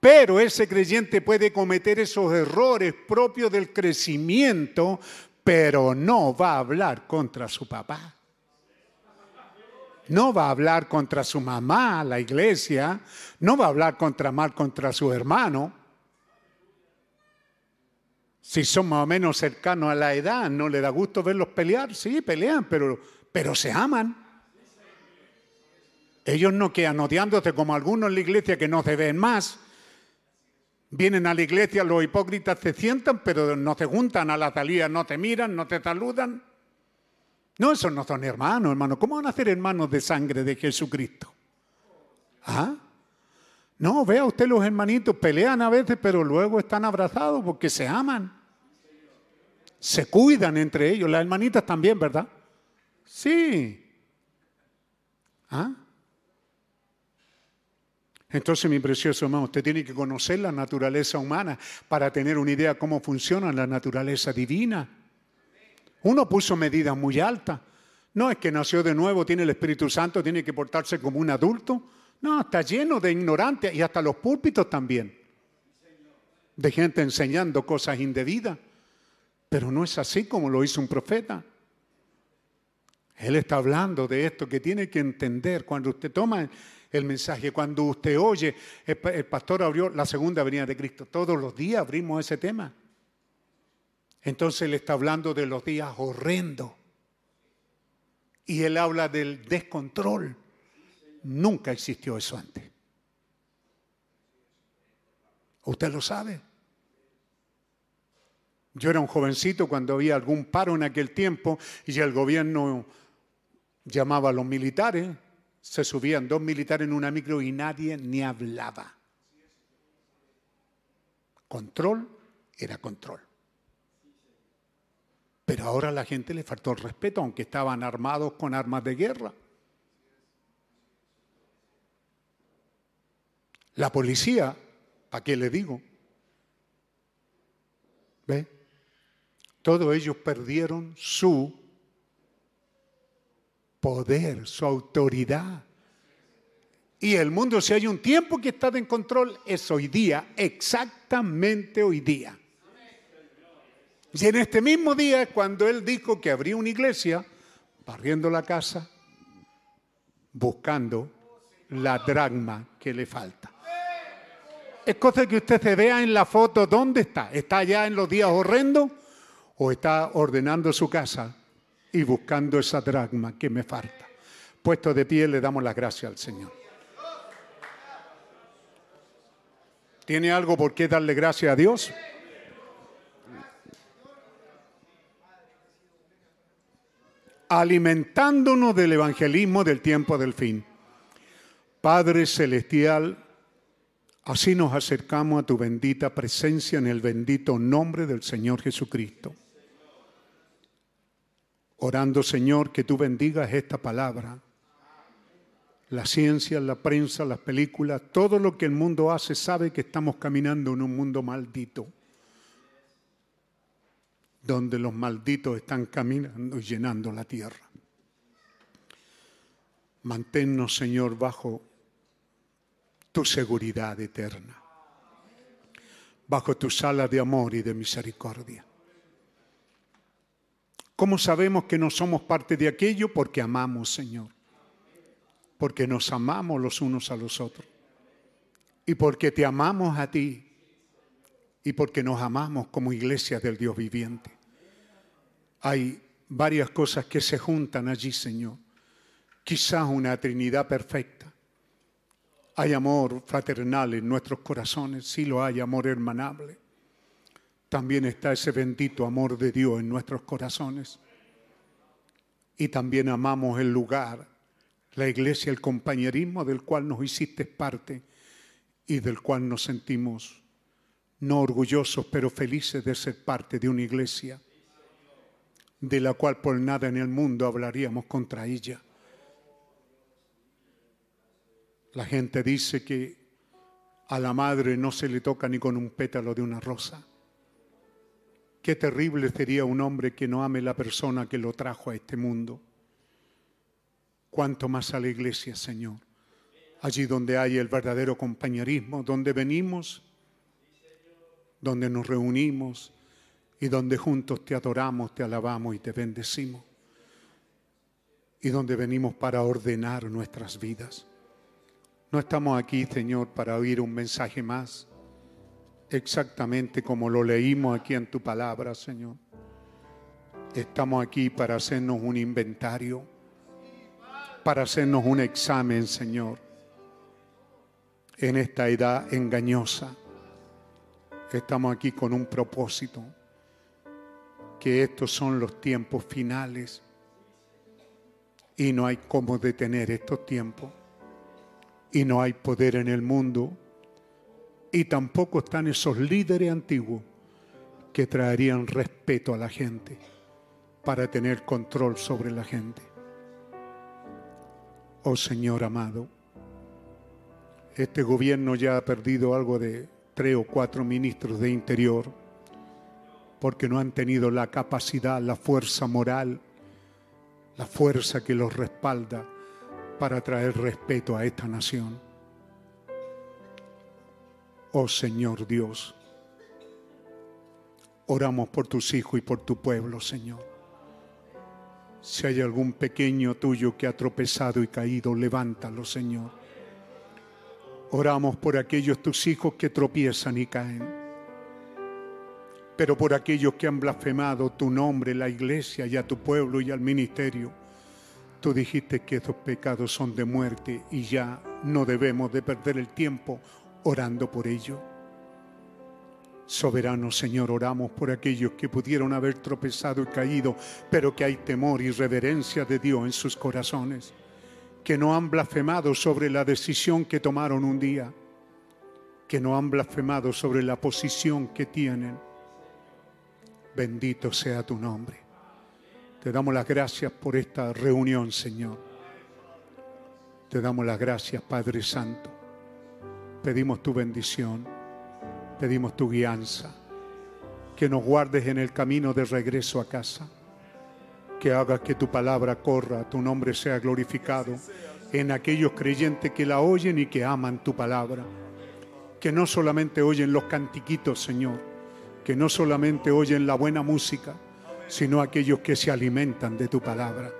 Pero ese creyente puede cometer esos errores propios del crecimiento, pero no va a hablar contra su papá. No va a hablar contra su mamá, la iglesia. No va a hablar contra mal contra su hermano. Si son más o menos cercanos a la edad, no le da gusto verlos pelear. Sí, pelean, pero, pero se aman. Ellos no quedan odiándose como algunos en la iglesia que no se ven más. Vienen a la iglesia, los hipócritas se sientan, pero no se juntan a la salida, no te miran, no te saludan. No, esos no son hermanos, hermanos. ¿Cómo van a ser hermanos de sangre de Jesucristo? ¿Ah? No, vea usted los hermanitos, pelean a veces, pero luego están abrazados porque se aman. Se cuidan entre ellos. Las hermanitas también, ¿verdad? Sí. ¿Ah? Entonces, mi precioso hermano, usted tiene que conocer la naturaleza humana para tener una idea cómo funciona la naturaleza divina. Uno puso medidas muy altas. No es que nació de nuevo, tiene el Espíritu Santo, tiene que portarse como un adulto. No, está lleno de ignorantes y hasta los púlpitos también. De gente enseñando cosas indebidas. Pero no es así como lo hizo un profeta. Él está hablando de esto que tiene que entender cuando usted toma el mensaje, cuando usted oye, el, pastor abrió la segunda venida de Cristo. Todos los días abrimos ese tema. Entonces él está hablando de los días horrendos. Y él habla del descontrol. Nunca existió eso antes. ¿Usted lo sabe? Yo era un jovencito cuando había algún paro en aquel tiempo y el gobierno llamaba a los militares, se subían dos militares en una micro y nadie ni hablaba. Control era control. Pero ahora a la gente le faltó el respeto, aunque estaban armados con armas de guerra. La policía, ¿para qué le digo? ¿Ve? Todos ellos perdieron su poder, su autoridad. Y el mundo, si hay un tiempo que está en control, es hoy día, exactamente hoy día. Y en este mismo día, cuando él dijo que habría una iglesia, barriendo la casa, buscando la dragma que le falta. Es cosa que usted se vea en la foto dónde está. ¿Está allá en los días horrendos o está ordenando su casa y buscando esa dragma que me falta? Puesto de pie le damos las gracias al Señor. ¿Tiene algo por qué darle gracias a Dios? alimentándonos del evangelismo del tiempo del fin. Padre Celestial, así nos acercamos a tu bendita presencia en el bendito nombre del Señor Jesucristo. Orando, Señor, que tú bendigas esta palabra. La ciencia, la prensa, las películas, todo lo que el mundo hace sabe que estamos caminando en un mundo maldito donde los malditos están caminando y llenando la tierra. Manténnos, Señor, bajo tu seguridad eterna, bajo tu sala de amor y de misericordia. ¿Cómo sabemos que no somos parte de aquello? Porque amamos, Señor. Porque nos amamos los unos a los otros. Y porque te amamos a ti y porque nos amamos como iglesia del Dios viviente. Hay varias cosas que se juntan allí, Señor. Quizás una Trinidad perfecta. Hay amor fraternal en nuestros corazones, sí lo hay, amor hermanable. También está ese bendito amor de Dios en nuestros corazones. Y también amamos el lugar, la iglesia, el compañerismo del cual nos hiciste parte y del cual nos sentimos no orgullosos, pero felices de ser parte de una iglesia de la cual por nada en el mundo hablaríamos contra ella. La gente dice que a la madre no se le toca ni con un pétalo de una rosa. Qué terrible sería un hombre que no ame la persona que lo trajo a este mundo. Cuanto más a la iglesia, Señor, allí donde hay el verdadero compañerismo, donde venimos donde nos reunimos y donde juntos te adoramos, te alabamos y te bendecimos. y donde venimos para ordenar nuestras vidas. No estamos aquí, Señor, para oír un mensaje más, exactamente como lo leímos aquí en tu palabra, Señor. Estamos aquí para hacernos un inventario, para hacernos un examen, Señor, en esta edad engañosa. Estamos aquí con un propósito, que estos son los tiempos finales y no hay cómo detener estos tiempos y no hay poder en el mundo y tampoco están esos líderes antiguos que traerían respeto a la gente para tener control sobre la gente. Oh Señor amado, este gobierno ya ha perdido algo de tres o cuatro ministros de interior porque no han tenido la capacidad, la fuerza moral, la fuerza que los respalda para traer respeto a esta nación. Oh Señor Dios, oramos por tus hijos y por tu pueblo, Señor. Si hay algún pequeño tuyo que ha tropezado y caído, levántalo, Señor. Oramos por aquellos tus hijos que tropiezan y caen, pero por aquellos que han blasfemado tu nombre, la iglesia y a tu pueblo y al ministerio. Tú dijiste que esos pecados son de muerte y ya no debemos de perder el tiempo orando por ello. Soberano Señor, oramos por aquellos que pudieron haber tropezado y caído, pero que hay temor y reverencia de Dios en sus corazones, que no han blasfemado sobre la decisión que tomaron un día, que no han blasfemado sobre la posición que tienen. Bendito sea tu nombre. Te damos las gracias por esta reunión, Señor. Te damos las gracias, Padre Santo. Pedimos tu bendición, pedimos tu guianza, que nos guardes en el camino de regreso a casa, que hagas que tu palabra corra, tu nombre sea glorificado en aquellos creyentes que la oyen y que aman tu palabra, que no solamente oyen los cantiquitos, Señor, que no solamente oyen la buena música, sino aquellos que se alimentan de tu palabra.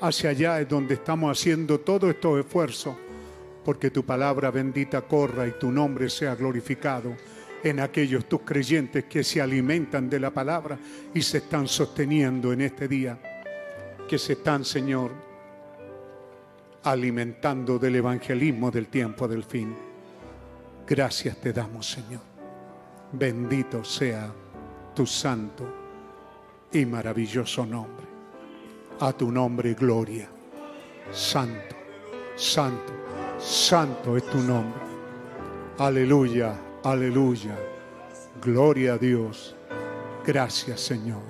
Hacia allá es donde estamos haciendo todos estos esfuerzos, porque tu palabra bendita corra y tu nombre sea glorificado en aquellos tus creyentes que se alimentan de la palabra y se están sosteniendo en este día, que se están, Señor, alimentando del evangelismo del tiempo del fin. Gracias te damos, Señor. Bendito sea tu santo y maravilloso nombre. A tu nombre, gloria. Santo, santo, santo es tu nombre. Aleluya, aleluya. Gloria a Dios. Gracias, Señor.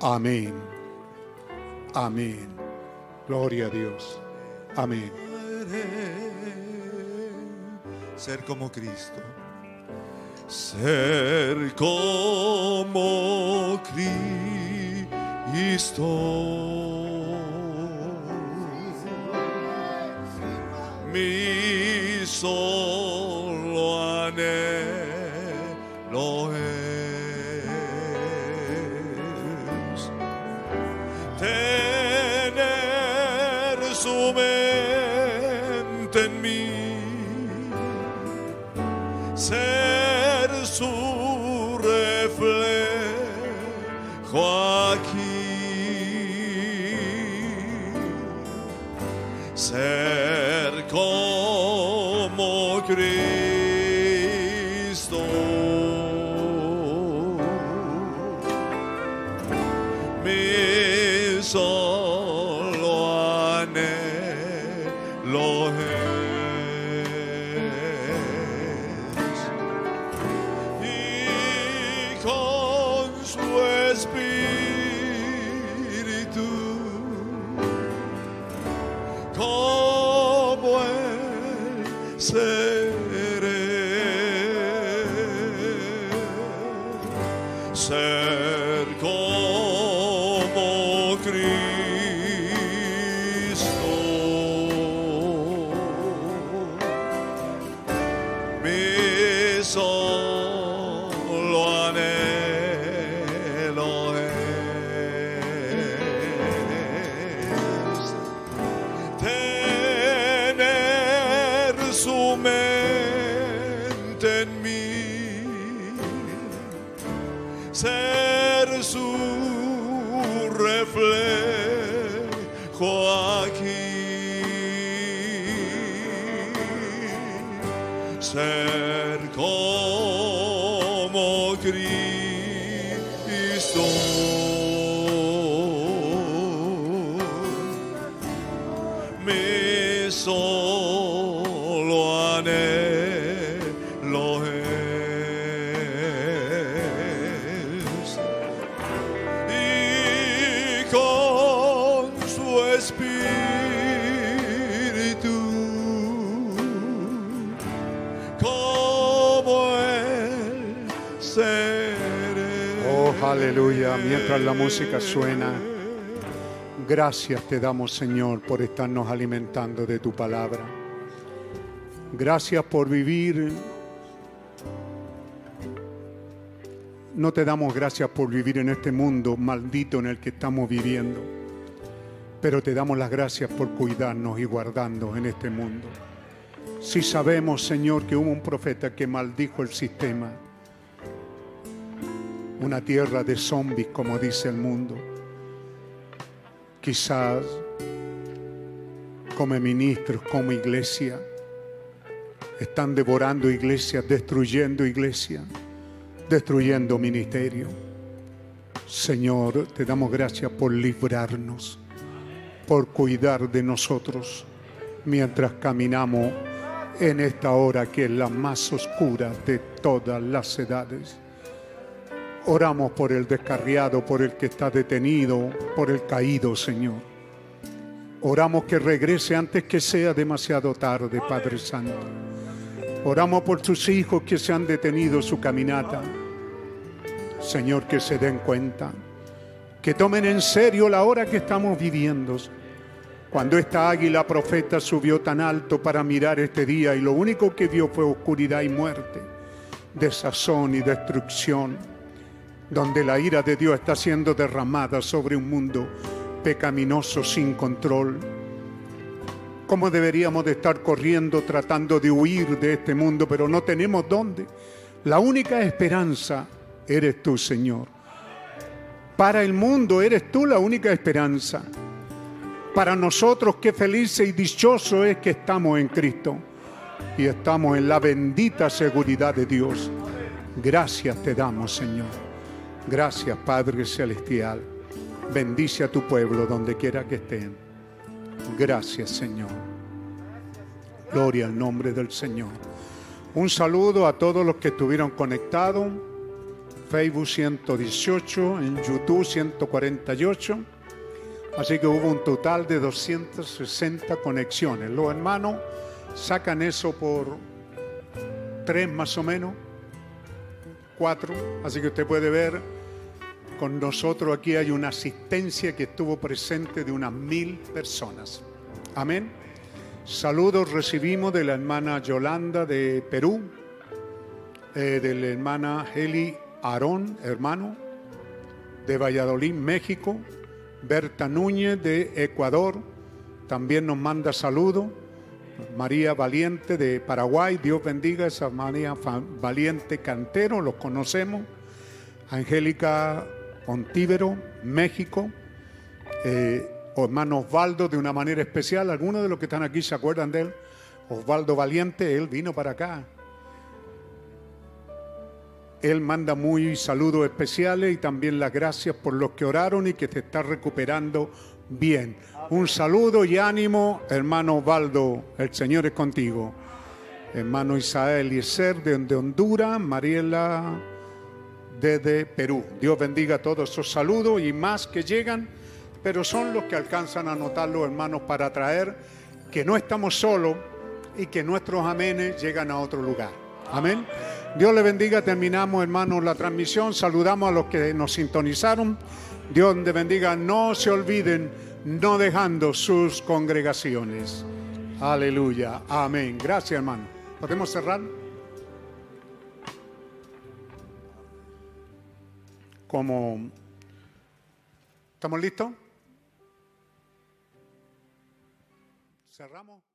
Amén. Amén. Gloria a Dios. Amén. Ser como Cristo. Ser como Cristo. Mi solo anhelo es Mientras la música suena, gracias te damos, Señor, por estarnos alimentando de tu palabra. Gracias por vivir. No te damos gracias por vivir en este mundo maldito en el que estamos viviendo, pero te damos las gracias por cuidarnos y guardarnos en este mundo. Si sabemos, Señor, que hubo un profeta que maldijo el sistema, una tierra de zombies, como dice el mundo. Quizás como ministros, como iglesia, están devorando iglesias, destruyendo iglesias, destruyendo ministerio. Señor, te damos gracias por librarnos, por cuidar de nosotros mientras caminamos en esta hora que es la más oscura de todas las edades. Oramos por el descarriado, por el que está detenido, por el caído, Señor. Oramos que regrese antes que sea demasiado tarde, Padre Santo. Oramos por tus hijos que se han detenido su caminata. Señor, que se den cuenta, que tomen en serio la hora que estamos viviendo. Cuando esta águila profeta subió tan alto para mirar este día y lo único que vio fue oscuridad y muerte, desazón y destrucción donde la ira de Dios está siendo derramada sobre un mundo pecaminoso sin control. ¿Cómo deberíamos de estar corriendo tratando de huir de este mundo, pero no tenemos dónde? La única esperanza eres tú, Señor. Para el mundo eres tú la única esperanza. Para nosotros qué feliz y dichoso es que estamos en Cristo y estamos en la bendita seguridad de Dios. Gracias te damos, Señor. Gracias, Padre Celestial. Bendice a tu pueblo donde quiera que estén. Gracias, Señor. Gloria al nombre del Señor. Un saludo a todos los que estuvieron conectados. Facebook 118, en YouTube 148. Así que hubo un total de 260 conexiones. Los hermanos sacan eso por tres más o menos, Así que usted puede ver con nosotros aquí hay una asistencia que estuvo presente de unas mil personas. Amén. Saludos recibimos de la hermana Yolanda de Perú, eh, de la hermana Heli Aarón, hermano, de Valladolid, México, Berta Núñez de Ecuador, también nos manda saludos. María Valiente de Paraguay, Dios bendiga a esa María Valiente Cantero, los conocemos. Angélica Ontíbero, México. Eh, hermano Osvaldo, de una manera especial, algunos de los que están aquí se acuerdan de él. Osvaldo Valiente, él vino para acá. Él manda muy saludos especiales y también las gracias por los que oraron y que te está recuperando bien. Un saludo y ánimo, hermano Osvaldo, el Señor es contigo. Hermano Isael Yeser de, Honduras, Mariela desde Perú. Dios bendiga todos esos saludos y más que llegan, pero son los que alcanzan a notar los hermanos para traer que no estamos solos y que nuestros amenes llegan a otro lugar. Amén. Dios le bendiga. Terminamos, hermanos, la transmisión. Saludamos a los que nos sintonizaron. Dios le bendiga. No se olviden, no dejando sus congregaciones. Aleluya. Amén. Gracias, hermano. ¿Podemos cerrar? Como... ¿Estamos listos? Cerramos.